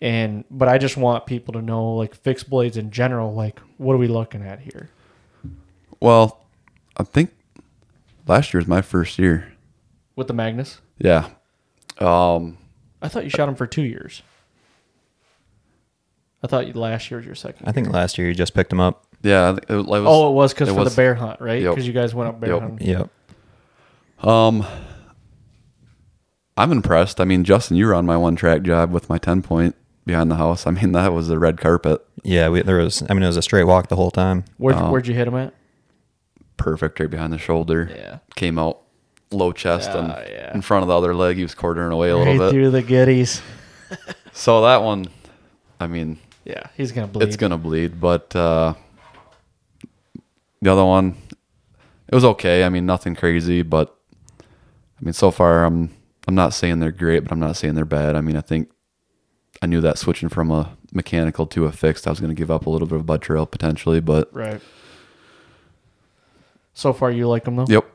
and but I just want people to know, like fixed blades in general. Like, what are we looking at here? Well, I think last year was my first year. with the Magnus? Yeah. Um, I thought you shot him for two years. I thought you, last year was your second. I think last year you just picked him up. yeah. I think It, it was, oh, it was because it for was- the bear hunt, right? Yep. Because you guys went up bear Yep. hunting. Yep. Um, I'm impressed. I mean, Justin, you were on my one track job with my 10 point. behind the house. I mean, that was the red carpet. Yeah, we, there was. I mean, it was a straight walk the whole time. Where'd, Oh. where'd you hit him at? Perfect right behind the shoulder. Yeah. Came out low chest and Ah, yeah. in front of the other leg. He was quartering away a Right little bit. through the goodies. [LAUGHS] So that one, I mean, Yeah, he's gonna bleed. it's gonna bleed. But uh, the other one, it was okay. I mean, nothing crazy, but I mean, so far I'm I'm not saying they're great, but I'm not saying they're bad. I mean, I think I knew that switching from a mechanical to a fixed, I was gonna give up a little bit of bud trail potentially, but right. So far, you like them though. yep,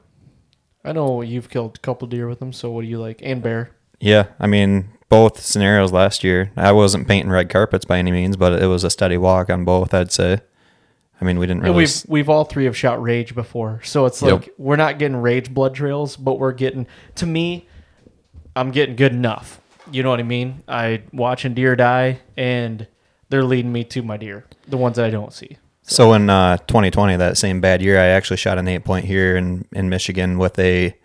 I know you've killed a couple deer with them. So what do you like? And bear. Yeah, I mean, both scenarios last year. I wasn't painting red carpets by any means, but it was a steady walk on both. I'd say. I mean, we didn't And really. we've we've all three have shot rage before, so it's Yep. like we're not getting rage blood trails, but we're getting. To me, I'm getting good enough. You know what I mean? I watching deer die, and they're leading me to my deer, the ones that I don't see. So in uh, 2020, that same bad year, I actually shot an eight point here in, in Michigan with a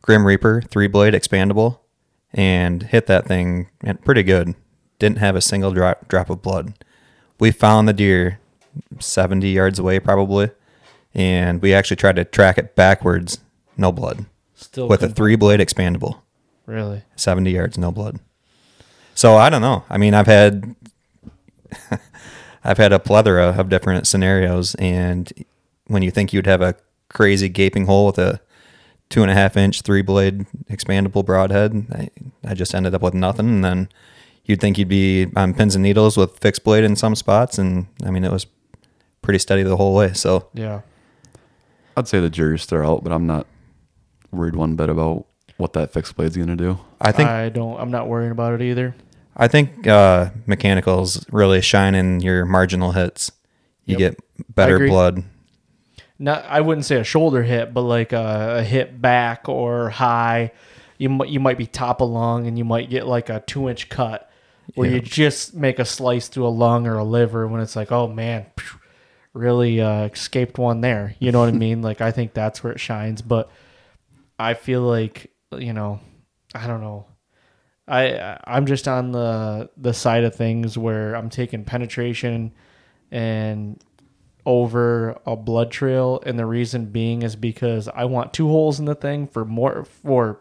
Grim Reaper three blade expandable and hit that thing pretty good. Didn't have a single drop, drop of blood. We found the deer 70 yards away, probably, and we actually tried to track it backwards, no blood, Still with a couldn't- three blade expandable. Really? 70 yards, no blood. So I don't know. I mean, I've had I've had a plethora of different scenarios, and when you think you'd have a crazy gaping hole with a two and a half inch three blade expandable broadhead, I, I just ended up with nothing. And then you'd think you'd be on pins and needles with fixed blade in some spots, and I mean, it was pretty steady the whole way. So Yeah. I'd say the jury's still out, but I'm not worried one bit about what that fixed blade's gonna do. I think I don't. I'm not worrying about it either. I think uh, mechanicals really shine in your marginal hits. You Yep. get better blood. Not. I wouldn't say a shoulder hit, but like a, a hit back or high. You might you might be top of lung, and you might get like a two inch cut where Yeah. you just make a slice through a lung or a liver when it's like, oh man, really uh, escaped one there. You know what I [LAUGHS] mean? Like I think that's where it shines. But I feel like you know, I don't know. I I'm just on the the side of things where I'm taking penetration and over a blood trail and the reason being is because I want two holes in the thing for more for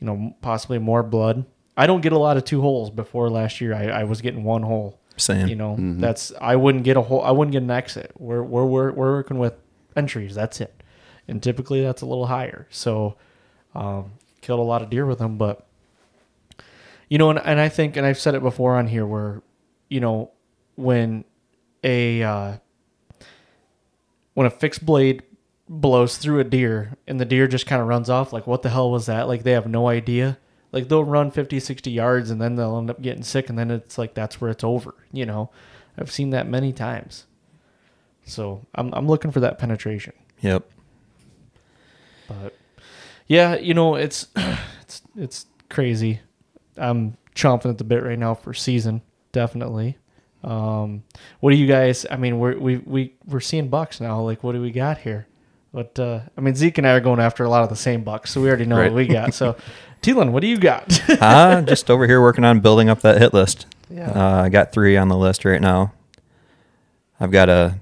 you know possibly more blood. I don't get a lot of two holes before last year. I, I was getting one hole. Same. You know, that's I wouldn't get a hole. I wouldn't get an exit. We're we're we're, we're working with entries. That's it, and typically that's a little higher. So, um, killed a lot of deer with them, but you know, and, and I think, and I've said it before on here, where you know when a uh, when a fixed blade blows through a deer and the deer just kind of runs off like what the hell was that? Like they have no idea. Like they'll run 50 60 yards and then they'll end up getting sick and then it's like that's where it's over you know? I've seen that many times. So i'm, I'm looking for that penetration. Yep. but yeah you know it's [CLEARS THROAT] it's it's crazy i'm chomping at the bit right now for season definitely um what do you guys i mean we're we, we we're seeing bucks now like what do we got here but uh i mean zeke and i are going after a lot of the same bucks so we already know Right. what we got so [LAUGHS] Teelan, what do you got [LAUGHS] uh, just over here working on building up that hit list. Yeah. Uh, I got three on the list right now. I've got a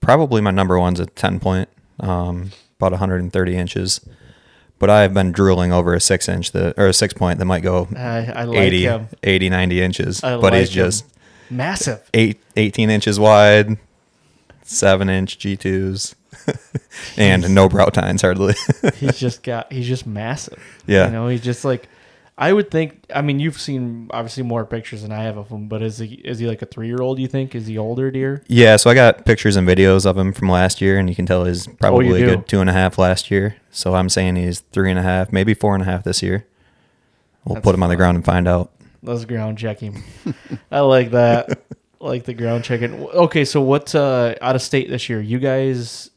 probably my number one's a 10 point, um, about 130 inches. But I've been drooling over a six inch that or a six point that might go I, I like 80, him 80, 90 inches. I but like he's him. just massive eight, 18 inches wide, seven inch G2s, [LAUGHS] and no brow tines hardly. [LAUGHS] he's just got he's just massive Yeah. you know he's just like i would think i mean you've seen obviously more pictures than i have of him but is he is he like a three-year-old you think is he older deer Yeah, so I got pictures and videos of him from last year, and you can tell he's probably a Oh, do? good two and a half last year. So I'm saying he's three and a half, maybe four and a half this year. We'll That's put him on the ground and find out. let's ground check him [LAUGHS] i like that [LAUGHS] like the ground checking okay so what uh out of state this year you guys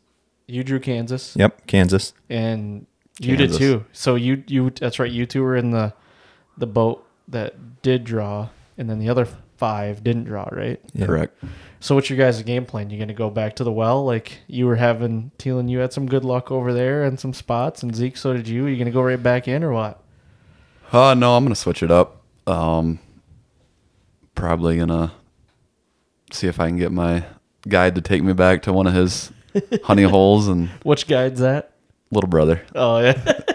you drew kansas Yep, Kansas. and you did too so you you that's right you two were in the the boat that did draw and then the other five didn't draw right Yep. Correct. So what's your guys' game plan? You gonna go back to the well? Like you were having Teal you had some good luck over there and some spots, and Zeke, so did you. Are you gonna go right back in or what? Uh no, I'm gonna switch it up. Um probably gonna see if I can get my guide to take me back to one of his [LAUGHS] honey holes and Which guide's that? little brother. Oh yeah, [LAUGHS]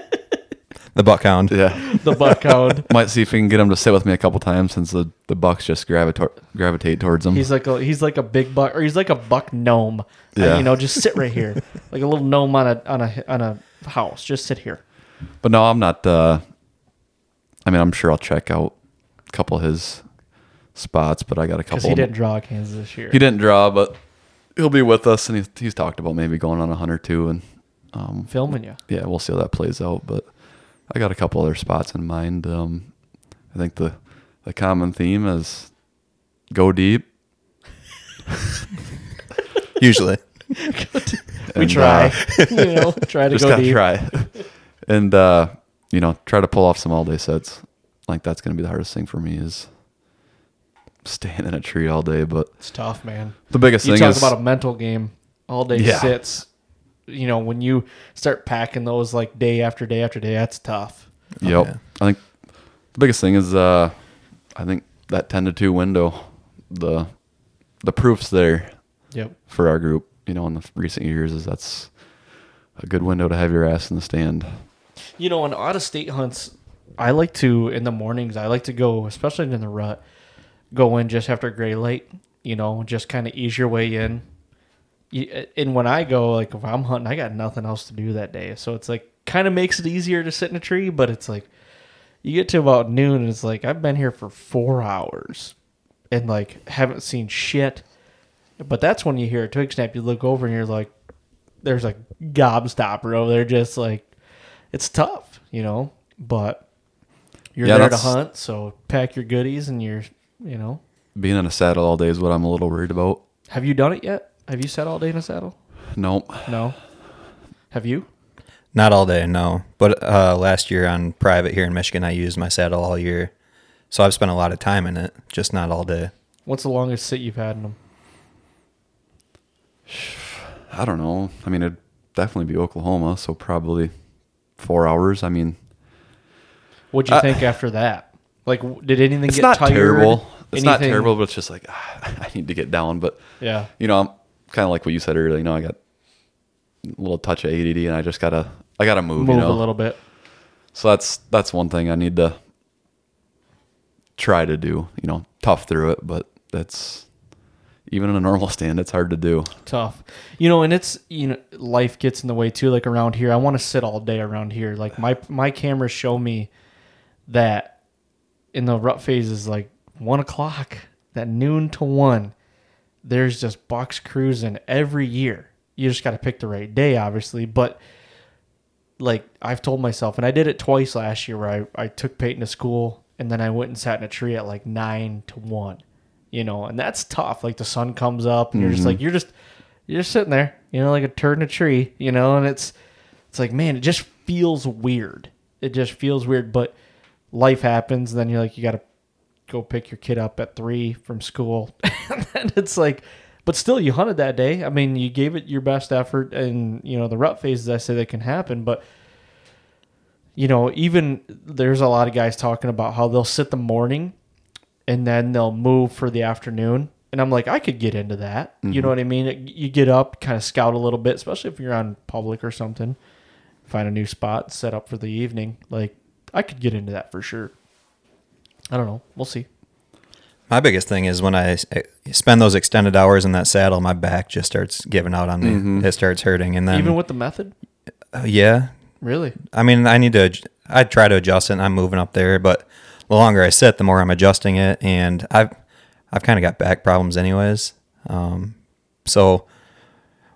The buckhound. Yeah. the buckhound. [LAUGHS] Might see if we can get him to sit with me a couple times since the, the bucks just gravitate gravitate towards him. He's like a he's like a big buck, or he's like a buck gnome. Yeah. you know, just sit right here, [LAUGHS] like a little gnome on a on a on a house. Just sit here. But no, I'm not. Uh, I mean, I'm sure I'll check out a couple of his spots, but I got a Because couple. he didn't draw Kansas this year. He didn't draw, but he'll be with us, and he's, he's talked about maybe going on a hunt or two, and um, filming you. yeah, we'll see how that plays out. But I got a couple other spots in mind. Um, I think the the common theme is go deep. [LAUGHS] Usually. We and, try, uh, [LAUGHS] you know, try to [LAUGHS] just go gotta deep. try, and uh, you know, try to pull off some all day sets. Like that's gonna be the hardest thing for me is staying in a tree all day. But It's tough, man. the biggest You thing talk is about a mental game. All day Yeah. sits. You know, when you start packing those like day after day after day, that's tough. Yep. yeah. I think the biggest thing is uh I think that ten to two window, the the proof's there Yep. for our group, you know, in the recent years is that's a good window to have your ass in the stand. You know, on out of state hunts, I like to in the mornings. I like to go, especially in the rut, go in just after gray light. You know, just kind of ease your way in. And when I go, like if I'm hunting, I got nothing else to do that day, so it's like kind of makes it easier to sit in a tree. But it's like you get to about noon, and it's like I've been here for four hours, and like haven't seen shit. But that's when you hear a twig snap. You look over and you're like, there's a gobstopper over there, just like it's tough, you know. But you're Yeah, there to hunt, so pack your goodies and you're, you know. Being in a saddle all day is what I'm a little worried about. Have you done it yet? Have you sat all day in a saddle? Nope. No. Have you? Not all day, no. But uh, last year on private here in Michigan, I used my saddle all year. So I've spent a lot of time in it, just not all day. What's the longest sit you've had in them? I don't know. I mean it'd definitely be Oklahoma, so probably four hours. I mean What'd you Uh, think after that? Like, did anything it's get not tired? terrible. It's not terrible, but it's just like ah, [LAUGHS] I need to get down. But Yeah. you know, I'm kind of like what you said earlier. You know, I got a little touch of ADD, and I just gotta, I gotta move. Move you know, a little bit. so that's that's one thing I need to try to do. You know, tough through it, but that's even in a normal [LAUGHS] stand, it's hard to do. tough you know and it's you know life gets in the way too like around here i want to sit all day around here like my my cameras show me that in the rut phases like one o'clock that noon to one there's just bucks cruising every year you just got to pick the right day obviously but like i've told myself and i did it twice last year where i, I took peyton to school and then i went and sat in a tree at like nine to one you know, and that's tough. Like the sun comes up, and you're just mm-hmm. like you're just you're just sitting there, you know, like a turd in a tree, you know, and it's it's like man, it just feels weird. It just feels weird, but life happens. Then you're like you got to go pick your kid up at three from school, [LAUGHS] and it's like, but still, you hunted that day. I mean, you gave it your best effort, and you know the rut phases. I say that can happen, but you know, even there's a lot of guys talking about how they'll sit the morning and then they'll move for the afternoon. And I'm like, I could get into that. You know mm-hmm. what I mean? You get up, kind of scout a little bit, especially if you're on public or something. Find a new spot, set up for the evening. Like, I could get into that for sure. I don't know. We'll see. My biggest thing is when I spend those extended hours in that saddle, my back just starts giving out on me. It starts hurting, and then Even with the method, uh, yeah, really. I mean, I need to. I try to adjust it. and I'm moving up there, but the longer I sit, the more I'm adjusting it, and I've I've kind of got back problems anyways. Um, so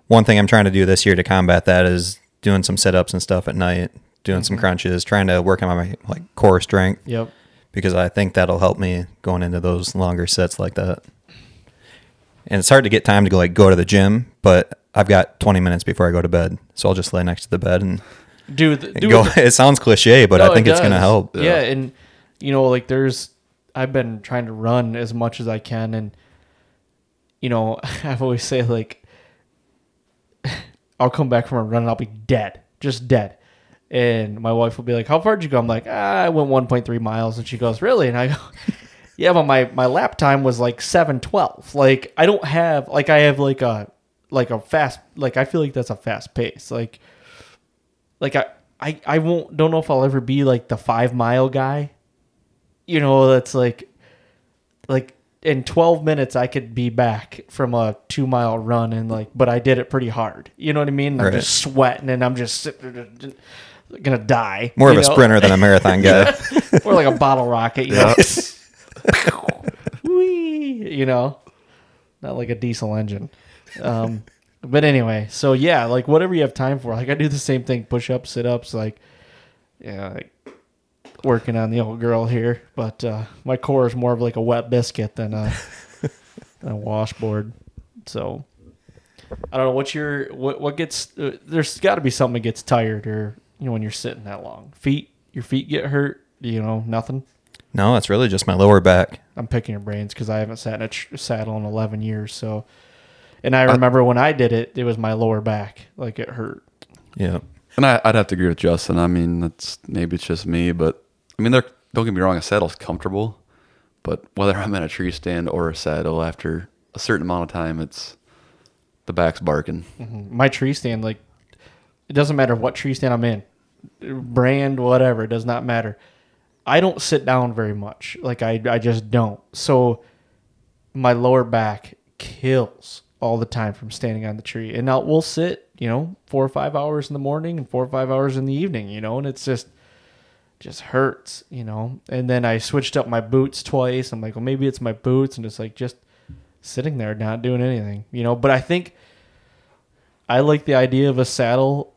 one thing I'm trying to do this year to combat that is doing some sit ups and stuff at night, doing some crunches, trying to work on my like core strength Yep. Because I think that'll help me going into those longer sets like that. And it's hard to get time to go like go to the gym, but I've got 20 minutes before I go to bed, so I'll just lay next to the bed and Do the, do go. it- [LAUGHS] It sounds cliche, but No, I think it it's going to does. help. Yeah. and you know, like there's I've been trying to run as much as I can and you know, [LAUGHS] I've always say like [LAUGHS] I'll come back from a run and I'll be dead. Just dead. And my wife will be like, How far did you go? I'm like, ah, I went one point three miles and she goes, Really? And I go [LAUGHS] Yeah, but my my lap time was like seven twelve. Like I don't have like I have like a like a fast like I feel like that's a fast pace. Like like I I I won't don't know if I'll ever be like the five mile guy. You know, that's like like in 12 minutes I could be back from a two mile run and like, but I did it pretty hard. You know what I mean? I'm just sweating and I'm just gonna die. More of a know? sprinter than a marathon [LAUGHS] guy. [LAUGHS] or like a bottle rocket. You know? [LAUGHS] Whee! you know, not like a diesel engine. Um, but anyway, so yeah, like whatever you have time for. Like I do the same thing: push ups, sit ups. Like yeah, like working on the old girl here. But uh, my core is more of like a wet biscuit than a, than a washboard. So I don't know what's your what what gets. Uh, there's got to be something that gets tired or you know when you're sitting that long. Feet, your feet get hurt. You know nothing. no, it's really just my lower back. I'm picking your brains because I haven't sat in a tr- saddle in 11 years. So, and I remember when I did it, it was my lower back, like it hurt. Yeah. And I, I'd have to agree with Justin. I mean, that's maybe it's just me, but I mean, they're, don't get me wrong, a saddle's comfortable, but whether I'm in a tree stand or a saddle, after a certain amount of time, it's the back's barking. Mm-hmm. My tree stand, like, it doesn't matter what tree stand I'm in, brand, whatever, it does not matter. I don't sit down very much. Like, I, I just don't. So, my lower back kills all the time from standing on the tree. And now we'll sit, you know, four or five hours in the morning and four or five hours in the evening, you know, and it's just, just hurts, you know. And then I switched up my boots twice. I'm like, well, maybe it's my boots, and it's like just sitting there not doing anything, you know. But I think I like the idea of a saddle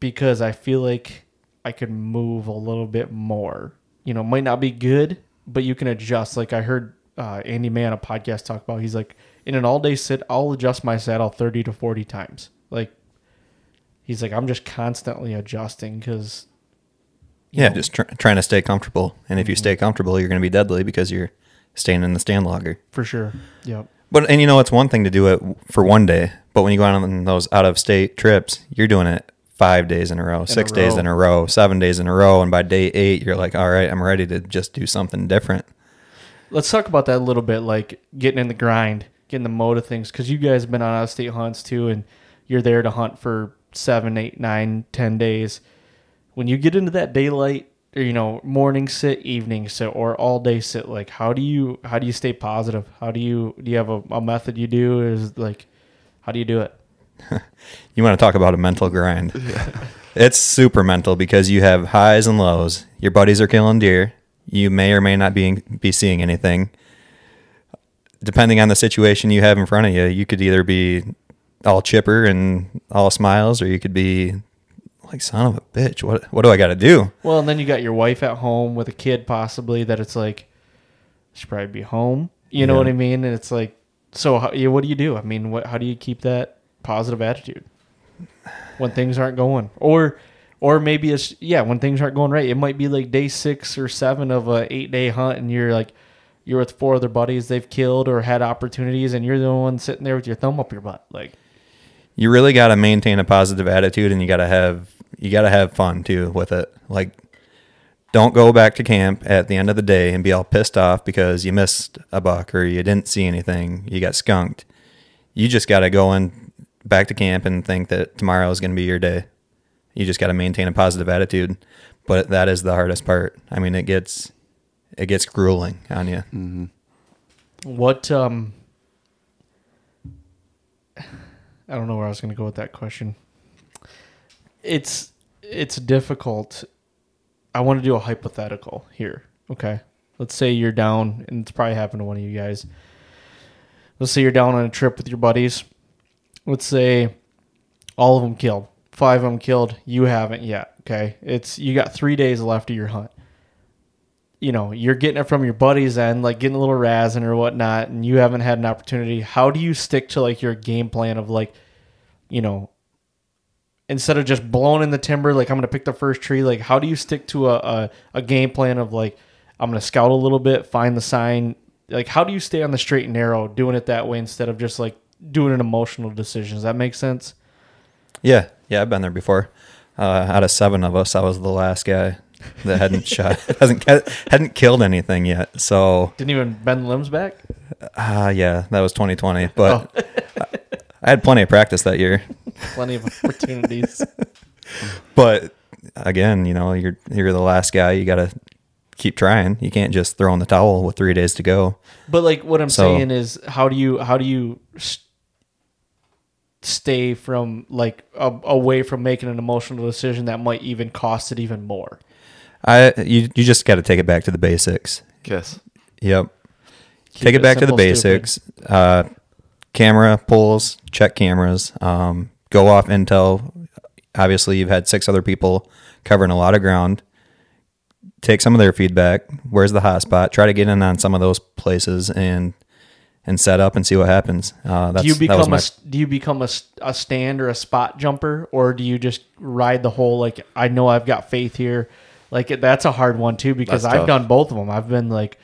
because I feel like I could move a little bit more. You know, might not be good, but you can adjust. Like I heard uh, Andy May on a podcast talk about. He's like, in an all day sit, I'll adjust my saddle thirty to forty times. Like he's like, I'm just constantly adjusting because Yeah, just tr- trying to stay comfortable. And if you stay comfortable, you're going to be deadly because you're staying in the stand logger. for sure. Yep. But and you know it's one thing to do it for one day, but when you go out on those out of state trips, you're doing it five days in a row, six days row. in a row, seven days in a row, and by day eight, you're like, all right, I'm ready to just do something different. Let's talk about that a little bit, like getting in the grind, getting the mode of things, because you guys have been on out of state hunts too, and you're there to hunt for seven, eight, nine, ten days. When you get into that daylight, or you know, morning sit, evening sit, or all day sit, like how do you how do you stay positive? How do you do you have a, a method you do? Is like how do you do it? [LAUGHS] You want to talk about a mental grind? it's super mental because you have highs and lows. Your buddies are killing deer. You may or may not be be seeing anything. Depending on the situation you have in front of you, you could either be all chipper and all smiles, or you could be like, "Son of a bitch, what what do I got to do?" Well, and then you got your wife at home with a kid, possibly that it's like she probably be home. You know Yeah. what I mean? And it's like, so how, what do you do? I mean, what how do you keep that positive attitude when things aren't going, or or maybe it's yeah when things aren't going right. It might be like day six or seven of a eight day hunt, and you're like you're with four other buddies they've killed or had opportunities, and you're the one sitting there with your thumb up your butt, like. you really got to maintain a positive attitude and you got to have you got to have fun too with it like don't go back to camp at the end of the day and be all pissed off because you missed a buck or you didn't see anything you got skunked you just got to go in back to camp and think that tomorrow is going to be your day you just got to maintain a positive attitude but that is the hardest part i mean it gets it gets grueling on you What um I don't know where I was going to go with that question. It's it's difficult. I want to do a hypothetical here. Okay. Let's say you're down and it's probably happened to one of you guys. Let's say you're down on a trip with your buddies. Let's say all of them killed. Five of them killed. You haven't yet. Okay. It's you got 3 days left of your hunt you know, you're getting it from your buddies and like getting a little razzing or whatnot, and you haven't had an opportunity. How do you stick to like your game plan of like, you know, instead of just blowing in the timber, like I'm gonna pick the first tree, like how do you stick to a, a, a game plan of like I'm gonna scout a little bit, find the sign, like how do you stay on the straight and narrow doing it that way instead of just like doing an emotional decision? Does that make sense? Yeah, yeah, I've been there before. Uh, out of seven of us, I was the last guy that hadn't [LAUGHS] shot, hasn't hadn't killed anything yet. So Didn't even bend limbs back. uh, yeah, that was 2020. [LAUGHS] But I had plenty of practice that year. Plenty of opportunities. [LAUGHS] But again, you know, you're you're the last guy. You got to keep trying. You can't just throw in the towel with three days to go. But like what I'm So- saying is, how do you how do you s- stay from like a, away from making an emotional decision that might even cost it even more? I you you just got to take it back to the basics. Yes. Yep. Keep take it back to the basics. Uh, camera pulls, check cameras, um, go off intel. Obviously, you've had six other people covering a lot of ground. Take some of their feedback. Where's the hot spot? Try to get in on some of those places and and set up and see what happens. Uh, that's, do you that was become my, a s- do you become a, s- a stand or a spot jumper, or do you just ride the whole like I know I've got faith here? Like that's a hard one too because That's I've tough. done both of them. I've been like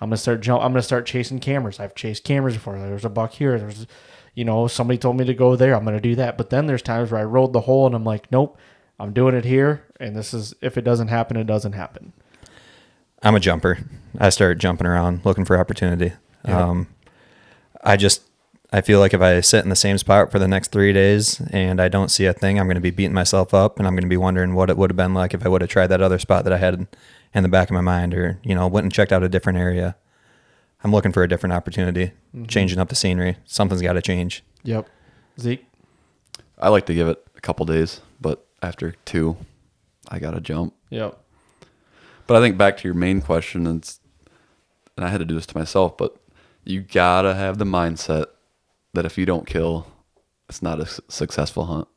I'm gonna start jump. I'm gonna start chasing cameras. I've chased cameras before. There's a buck here. There's you know somebody told me to go there. I'm gonna do that. But then there's times where I rolled the hole and I'm like, nope, I'm doing it here. And this is if it doesn't happen, it doesn't happen. I'm a jumper. I start jumping around looking for opportunity. Um, I just I feel like if I sit in the same spot for the next three days and I don't see a thing, I'm going to be beating myself up and I'm going to be wondering what it would have been like if I would have tried that other spot that I had in the back of my mind, or you know, went and checked out a different area. I'm looking for a different opportunity, mm-hmm. changing up the scenery. Something's got to change. Yep. Zeke. I like to give it a couple days, but after two, I gotta jump. Yep. But I think back to your main question, and, it's, and I had to do this to myself, but you gotta have the mindset that if you don't kill, it's not a successful hunt.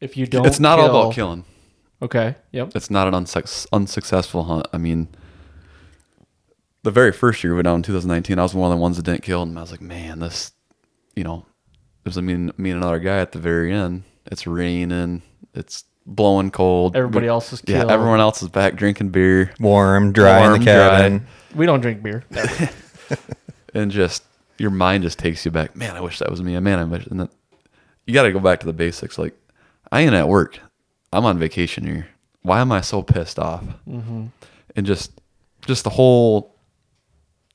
If you don't, it's not all about killing. Okay. Yep. It's not an unsuc- unsuccessful hunt. I mean, the very first year we went out in 2019, I was one of the ones that didn't kill, and I was like, man, this, you know, it was me, and- me and another guy at the very end. It's raining, it's blowing cold. Everybody else is yeah, everyone else is back drinking beer. Warm, dry in Warm, the dry. Cabin. We don't drink beer. [LAUGHS] and just your mind just takes you back. Man, I wish that was me. Man, I wish. And then you got to go back to the basics. Like, I ain't at work. I'm on vacation here. Why am I so pissed off? Mm-hmm. And just, just the whole,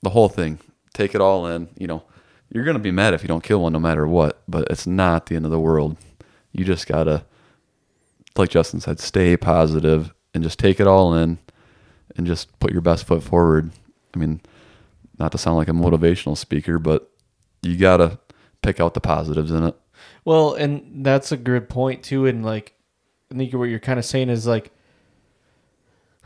the whole thing. Take it all in. You know, you're gonna be mad if you don't kill one, no matter what. But it's not the end of the world. You just gotta, like Justin said, stay positive and just take it all in, and just put your best foot forward. I mean, not to sound like a motivational speaker, but you gotta pick out the positives in it. Well, and that's a good point too. And like, I think what you're kind of saying is like,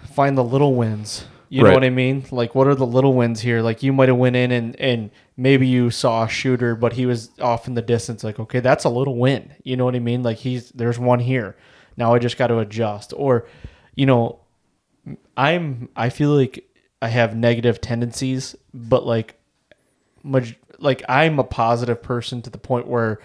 find the little wins. You know what I mean? Like, what are the little wins here? Like, you might have went in and and maybe you saw a shooter, but he was off in the distance. Like, okay, that's a little win. You know what I mean? Like, he's there's one here. Now I just got to adjust. Or, you know, I'm I feel like I have negative tendencies, but like, maj- like I'm a positive person to the point where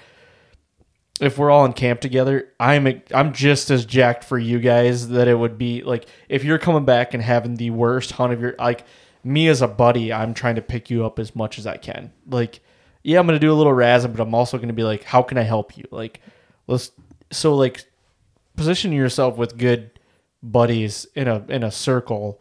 if we're all in camp together, I'm I'm just as jacked for you guys that it would be like if you're coming back and having the worst hunt of your like me as a buddy, I'm trying to pick you up as much as I can. Like, yeah, I'm gonna do a little razzing, but I'm also gonna be like, how can I help you? Like, let's so like position yourself with good buddies in a in a circle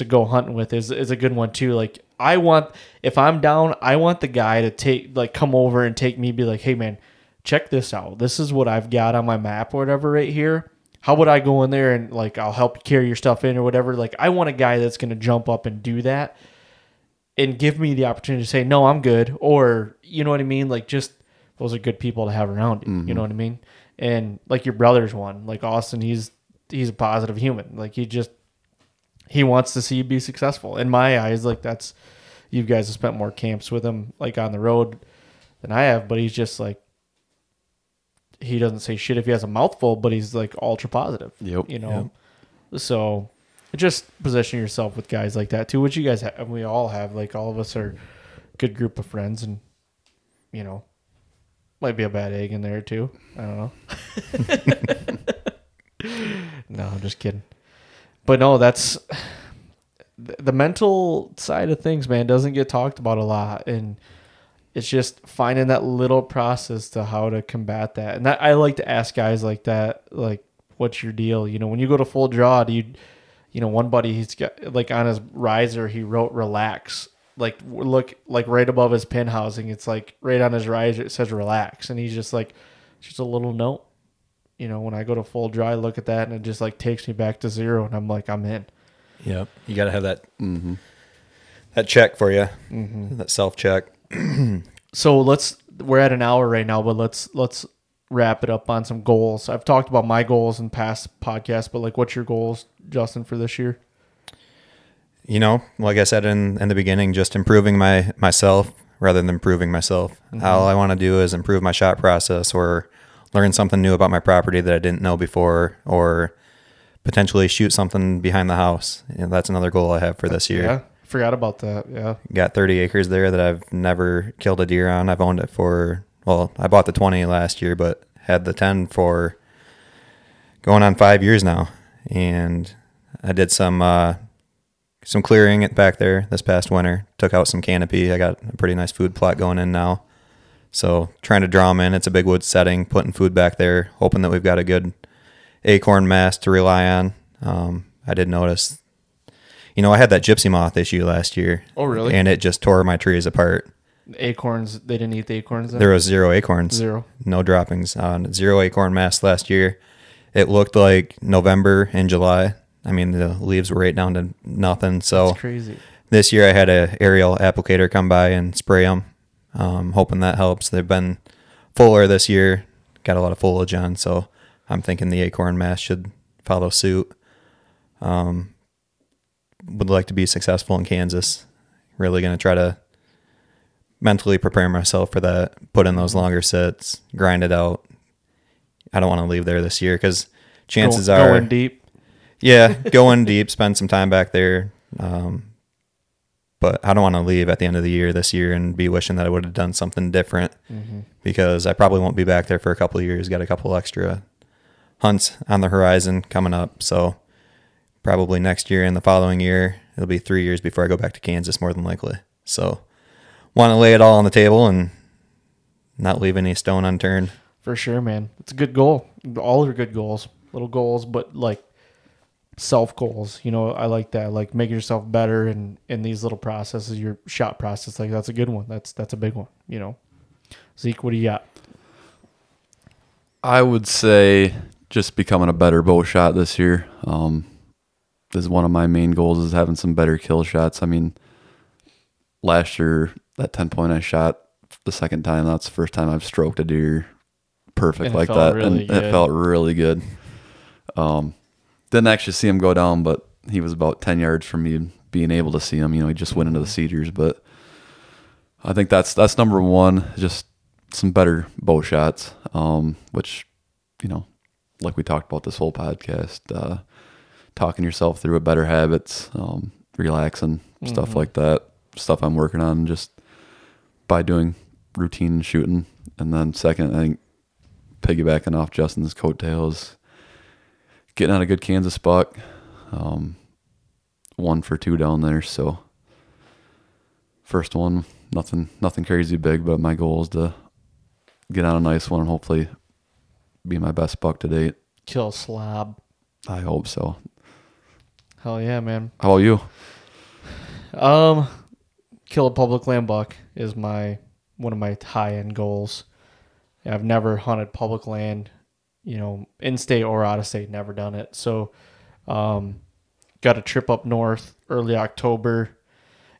to go hunting with is is a good one too. Like I want if I'm down, I want the guy to take like come over and take me be like, "Hey man, check this out. This is what I've got on my map or whatever right here. How would I go in there and like I'll help you carry your stuff in or whatever? Like I want a guy that's going to jump up and do that and give me the opportunity to say, "No, I'm good." Or, you know what I mean? Like just those are good people to have around you. You know what I mean? And like your brother's one, like Austin, he's he's a positive human. Like he just he wants to see you be successful. In my eyes, like that's you guys have spent more camps with him like on the road than I have, but he's just like he doesn't say shit if he has a mouthful, but he's like ultra positive. Yep. You know. So just position yourself with guys like that too, which you guys have we all have. Like all of us are a good group of friends and you know, might be a bad egg in there too. I don't know. [LAUGHS] no, I'm just kidding. But no, that's [SIGHS] the mental side of things, man, doesn't get talked about a lot, and it's just finding that little process to how to combat that. And that, I like to ask guys like that, like, what's your deal? You know, when you go to full draw, do you, you know, one buddy he's got like on his riser he wrote relax. Like look like right above his pin housing, it's like right on his riser it says relax, and he's just like, just a little note. You know, when I go to full dry, I look at that and it just like takes me back to zero, and I'm like, I'm in. Yep. You got to have that that check for you, Mm-hmm. that self check. [CLEARS THROAT] so let's we're at an hour right now but let's let's wrap it up on some goals i've talked about my goals in past podcasts but like what's your goals justin for this year You know, like I said in, in the beginning, just improving my myself rather than improving myself. All I want to do is improve my shot process or learn something new about my property that I didn't know before or potentially shoot something behind the house. And that's another goal I have for this year. yeah forgot about that yeah got 30 acres there that I've never killed a deer on. I've owned it for, well, I bought the 20 last year, but had the 10 for going on five years now. And I did some, uh, some clearing it back there this past winter, took out some canopy. I got a pretty nice food plot going in now. So trying to draw them in. It's a big wood setting, putting food back there, hoping that we've got a good acorn mass to rely on. Um, I did notice, you know, I had that gypsy moth issue last year. Oh, really? And it just tore my trees apart. acorns they didn't eat the acorns then? There was zero acorns, Zero. no droppings on zero acorn mass last year. It looked like November and July. I mean, the leaves were right down to nothing. So That's crazy this year I had a aerial applicator come by and spray them, um, hoping that helps. They've been fuller this year, got a lot of foliage on, so I'm thinking the acorn mass should follow suit. Um, would like to be successful in Kansas. Really going to try to mentally prepare myself for that. Put in those longer sits, grind it out. I don't want to leave there this year because chances Go- are going deep yeah, [LAUGHS] going deep, spend some time back there. Um, but I don't want to leave at the end of the year this year and be wishing that I would have done something different mm-hmm. because I probably won't be back there for a couple of years. Got a couple extra hunts on the horizon coming up. So probably next year and the following year, it'll be three years before I go back to Kansas, more than likely. So want to lay it all on the table and not leave any stone unturned. for sure man it's a good goal all are good goals little goals but like self goals you know i like that like making yourself better and in these little processes your shot process like that's a good one that's that's a big one you know zeke what do you got I would say just becoming a better bow shot this year. Um, is one of my main goals is having some better kill shots. I mean, last year that ten point I shot the second time. That's the first time I've stroked a deer perfect And like that, really and good. it felt really good. Um, didn't actually see him go down, but he was about ten yards from me being able to see him. You know, he just went into the cedars, but I think that's that's number one. Just some better bow shots, um, which you know, like we talked about this whole podcast, uh, talking yourself through a better habits, um, relaxing, stuff like that. Stuff I'm working on just by doing routine shooting, and then second, I think piggybacking off Justin's coattails, getting on a good Kansas buck, um, one for two down there. So first one, nothing, nothing crazy big, but my goal is to get on a nice one and hopefully be my best buck to date. kill slob I hope so. hell yeah man How about you? Um, kill a public land buck is my one of my high end goals. I've never hunted public land, you know, in state or out of state. Never done it. So, um, got a trip up north early October.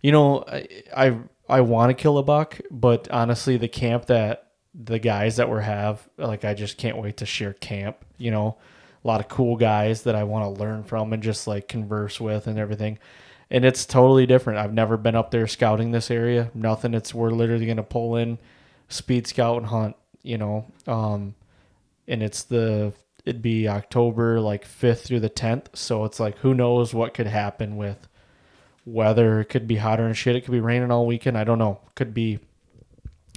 You know, I I, I want to kill a buck, but honestly, the camp that the guys that we're have, like, I just can't wait to share camp. You know, a lot of cool guys that I want to learn from and just like converse with and everything. And it's totally different. I've never been up there scouting this area. Nothing. It's we're literally gonna pull in, speed scout and hunt. You know, um, and it's the it'd be October like fifth through the tenth. So it's like who knows what could happen with weather. It could be hotter and shit. It could be raining all weekend. I don't know. Could be.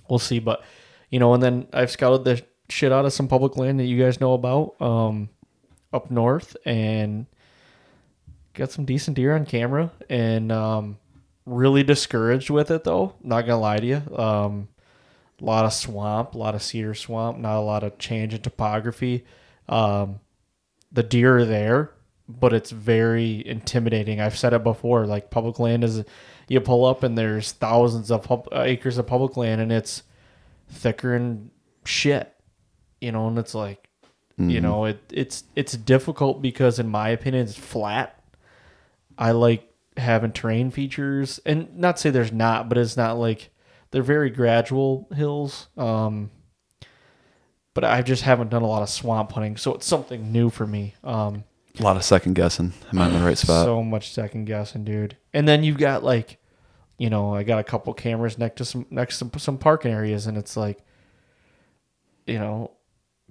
We'll see. But you know, and then I've scouted the shit out of some public land that you guys know about um, up north and got some decent deer on camera and um, really discouraged with it though. Not gonna lie to you. Um, a lot of swamp, a lot of cedar swamp, not a lot of change in topography. Um, the deer are there, but it's very intimidating. I've said it before. Like public land is, you pull up and there's thousands of pub- acres of public land, and it's thicker and shit, you know. And it's like, you know, it it's it's difficult because, in my opinion, it's flat. I like having terrain features, and not say there's not, but it's not like they're very gradual hills. Um, but I just haven't done a lot of swamp hunting, so it's something new for me. Um, A lot of second guessing. Am I in the right spot? so much second guessing, dude. And then you've got like, you know, I got a couple cameras next to some next to some parking areas, and it's like, you know,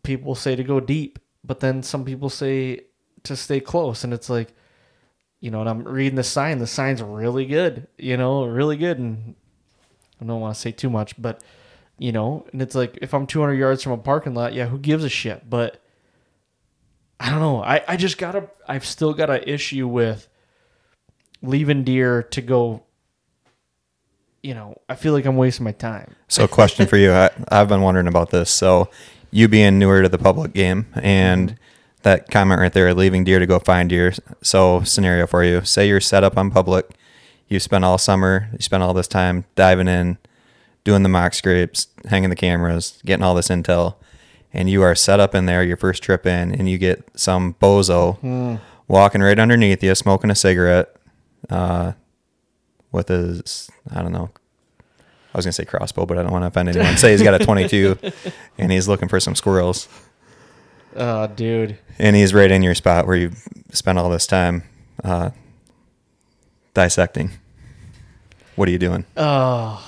people say to go deep, but then some people say to stay close, and it's like, you know, and I'm reading the sign. The sign's really good, you know, really good, and I don't want to say too much, but you know, and it's like if I'm 200 yards from a parking lot, yeah, who gives a shit? But I don't know. I, I just gotta. I've still got an issue with leaving deer to go. You know, I feel like I'm wasting my time. So, question for you. I, I've been wondering about this. So, you being newer to the public game and mm-hmm. that comment right there, leaving deer to go find deer. So, scenario for you say you're set up on public, you spent all summer, you spent all this time diving in, doing the mock scrapes, hanging the cameras, getting all this intel, and you are set up in there your first trip in, and you get some bozo walking right underneath you, smoking a cigarette, uh, with his, I don't know, I was gonna say crossbow, but I don't want to offend anyone. Say he's got a 22, [LAUGHS] and he's looking for some squirrels, Uh, dude. and he's right in your spot where you spent all this time uh, dissecting. What are you doing? Oh.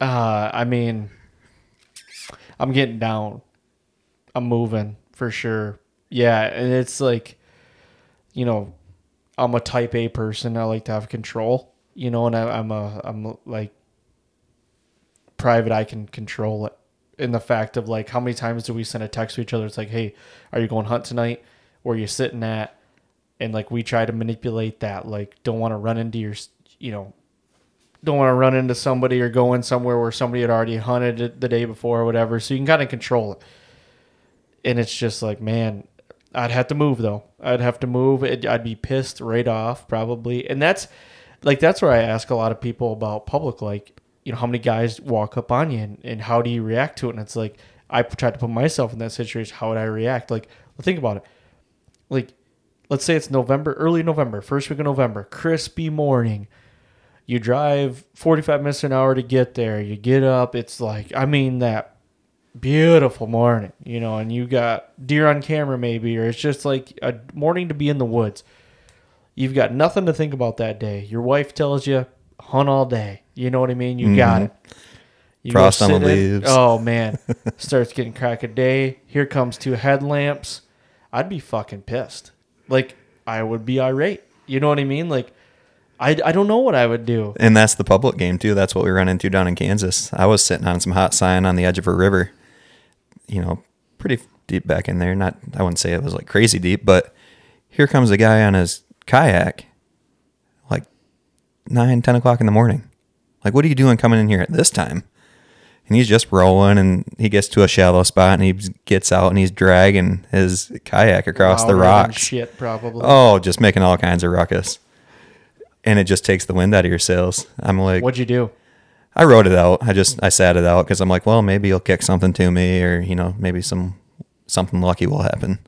Uh, I mean, I'm getting down. I'm moving for sure. Yeah, and it's like, you know, I'm a type A person. I like to have control, you know, and I, I'm a, I'm like private. I can control it. In the fact of like, how many times do we send a text to each other? It's like, hey, are you going hunt tonight? Where you sitting at? And like, we try to manipulate that. Like, don't want to run into your, you know, don't want to run into somebody or go in somewhere where somebody had already hunted it the day before or whatever. So you can kind of control it. And it's just like, man, I'd have to move though. I'd have to move. I'd be pissed right off probably. And that's like that's where I ask a lot of people about public, like you know, how many guys walk up on you and, and how do you react to it? And it's like I tried to put myself in that situation. How would I react? Like, well, think about it. Like, let's say it's November, early November, first week of November, crispy morning. You drive 45 minutes an hour to get there. You get up. It's like i mean that beautiful morning you know and you got deer on camera maybe or it's just like a morning to be in the woods. You've got nothing to think about that day. Your wife tells you hunt all day. You know what i mean? You mm-hmm. got it. You Frost on the in- leaves. oh man. [LAUGHS] Starts getting crack a day. here comes two headlamps. I'd be fucking pissed like i would be irate you know what i mean like I, I don't know what I would do. And that's the public game too. That's what we run into down in Kansas. I was sitting on some hot sign on the edge of a river, you know, pretty deep back in there. Not, I wouldn't say it was like crazy deep, but here comes a guy on his kayak, like nine, ten o'clock in the morning. Like, what are you doing coming in here at this time? And he's just rolling and he gets to a shallow spot, and he gets out, and he's dragging his kayak across the rocks. Shit, probably. Oh, just making all kinds of ruckus. And it just takes the wind out of your sails. I'm like, What'd you do? I wrote it out. I just I sat it out because I'm like, well, maybe you'll kick something to me, or you know, maybe some something lucky will happen.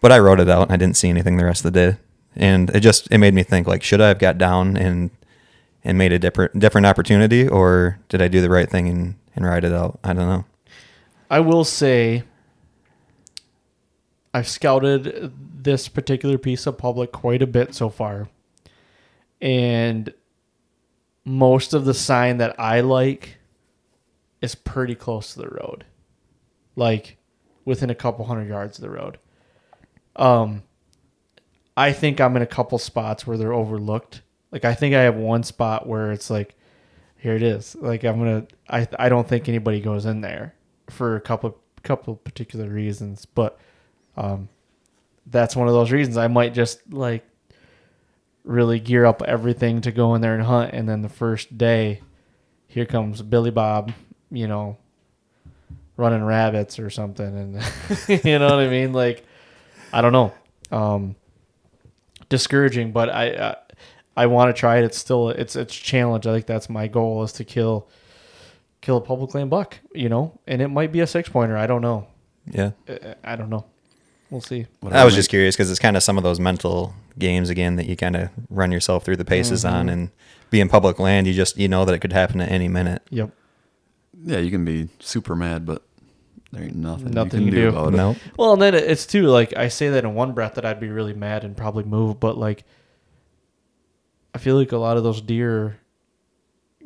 But I wrote it out. and I didn't see anything the rest of the day, and it just it made me think like, should I have got down and and made a different different opportunity, or did I do the right thing and and ride it out? I don't know. I will say I've scouted this particular piece of public quite a bit so far. And most of the sign that I like is pretty close to the road. Like within a couple hundred yards of the road. Um I think I'm in a couple spots where they're overlooked. Like I think I have one spot where it's like here it is. Like I'm gonna. I I don't think anybody goes in there for a couple couple particular reasons, but um, that's one of those reasons. I might just like really gear up everything to go in there and hunt, and then the first day, here comes Billy Bob. You know, running rabbits or something, and [LAUGHS] you know what I mean. Like I don't know. Um, discouraging, but I uh, I want to try it. It's still it's it's a challenge. I think that's my goal is to kill kill a public land buck. You know, and it might be a six pointer. I don't know. Yeah. I, I don't know. We'll see. I was just curious because it's kind of some of those mental games again that you kind of run yourself through the paces on, mm-hmm. and being public land, you just you know that it could happen at any minute. Yep. Yeah, you can be super mad, but there ain't nothing, Nothing you you can do, do. about it. No, Well, and then it's too like I say that in one breath that I'd be really mad and probably move, but like I feel like a lot of those deer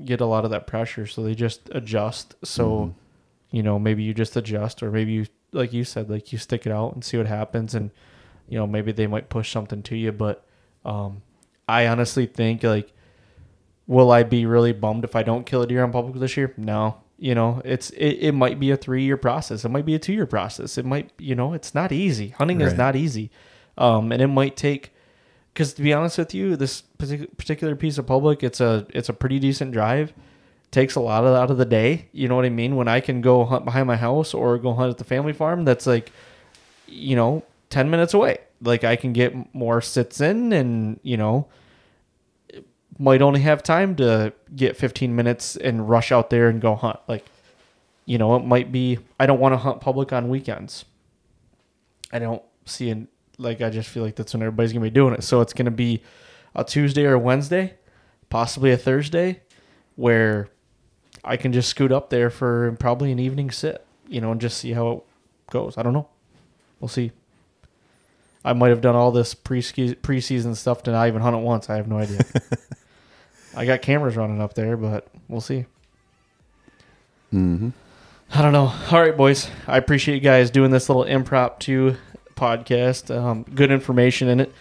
get a lot of that pressure, so they just adjust. So you know, maybe you just adjust, or maybe you, like you said, like you stick it out and see what happens, and you know maybe they might push something to you. But um, I honestly think like, will I be really bummed if I don't kill a deer on public this year? No. You know, it's it, it might be a three year process. It might be a two year process. It might you know, it's not easy. Hunting is not easy, um, and it might take. Because to be honest with you, this particular piece of public, it's a it's a pretty decent drive. Takes a lot of out of the day. You know what I mean? When I can go hunt behind my house or go hunt at the family farm, that's like, you know, ten minutes away. Like I can get more sits in, and you know, might only have time to get 15 minutes and rush out there and go hunt. Like, you know, it might be, I don't want to hunt public on weekends. I don't see it, like, I just feel like that's when everybody's to be doing it. So it's to be a Tuesday or a Wednesday, possibly a Thursday, where I can just scoot up there for probably an evening sit, you know, and just see how it goes. I don't know. We'll see. I might have done all this pre preseason stuff to not even hunt it once. I have no idea. [LAUGHS] I got cameras running up there, but we'll see. Mm-hmm. I don't know. All right, boys. I appreciate you guys doing this little impromptu podcast. Um, good information in it.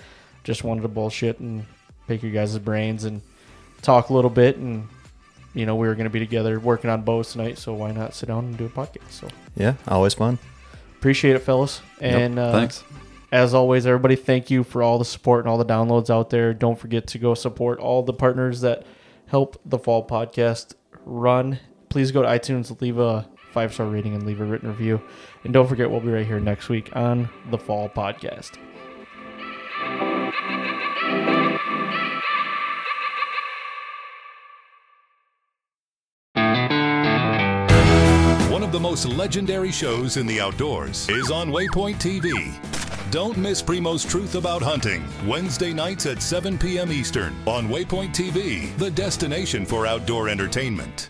Just wanted to bullshit and pick your guys' brains and talk a little bit. And you know, we were going to be together working on bows tonight, so why not sit down and do a podcast? So yeah, always fun. appreciate it, fellas. And uh, Thanks. as always, everybody, thank you for all the support and all the downloads out there. Don't forget to go support all the partners that help the Fall Podcast run. Please go to iTunes, leave a five star rating, and leave a written review. And don't forget, we'll be right here next week on the Fall Podcast. One of the most legendary shows in the outdoors is on Waypoint TV. Don't miss Primo's Truth About Hunting, Wednesday nights at 7 p.m. Eastern on Waypoint TV, the destination for outdoor entertainment.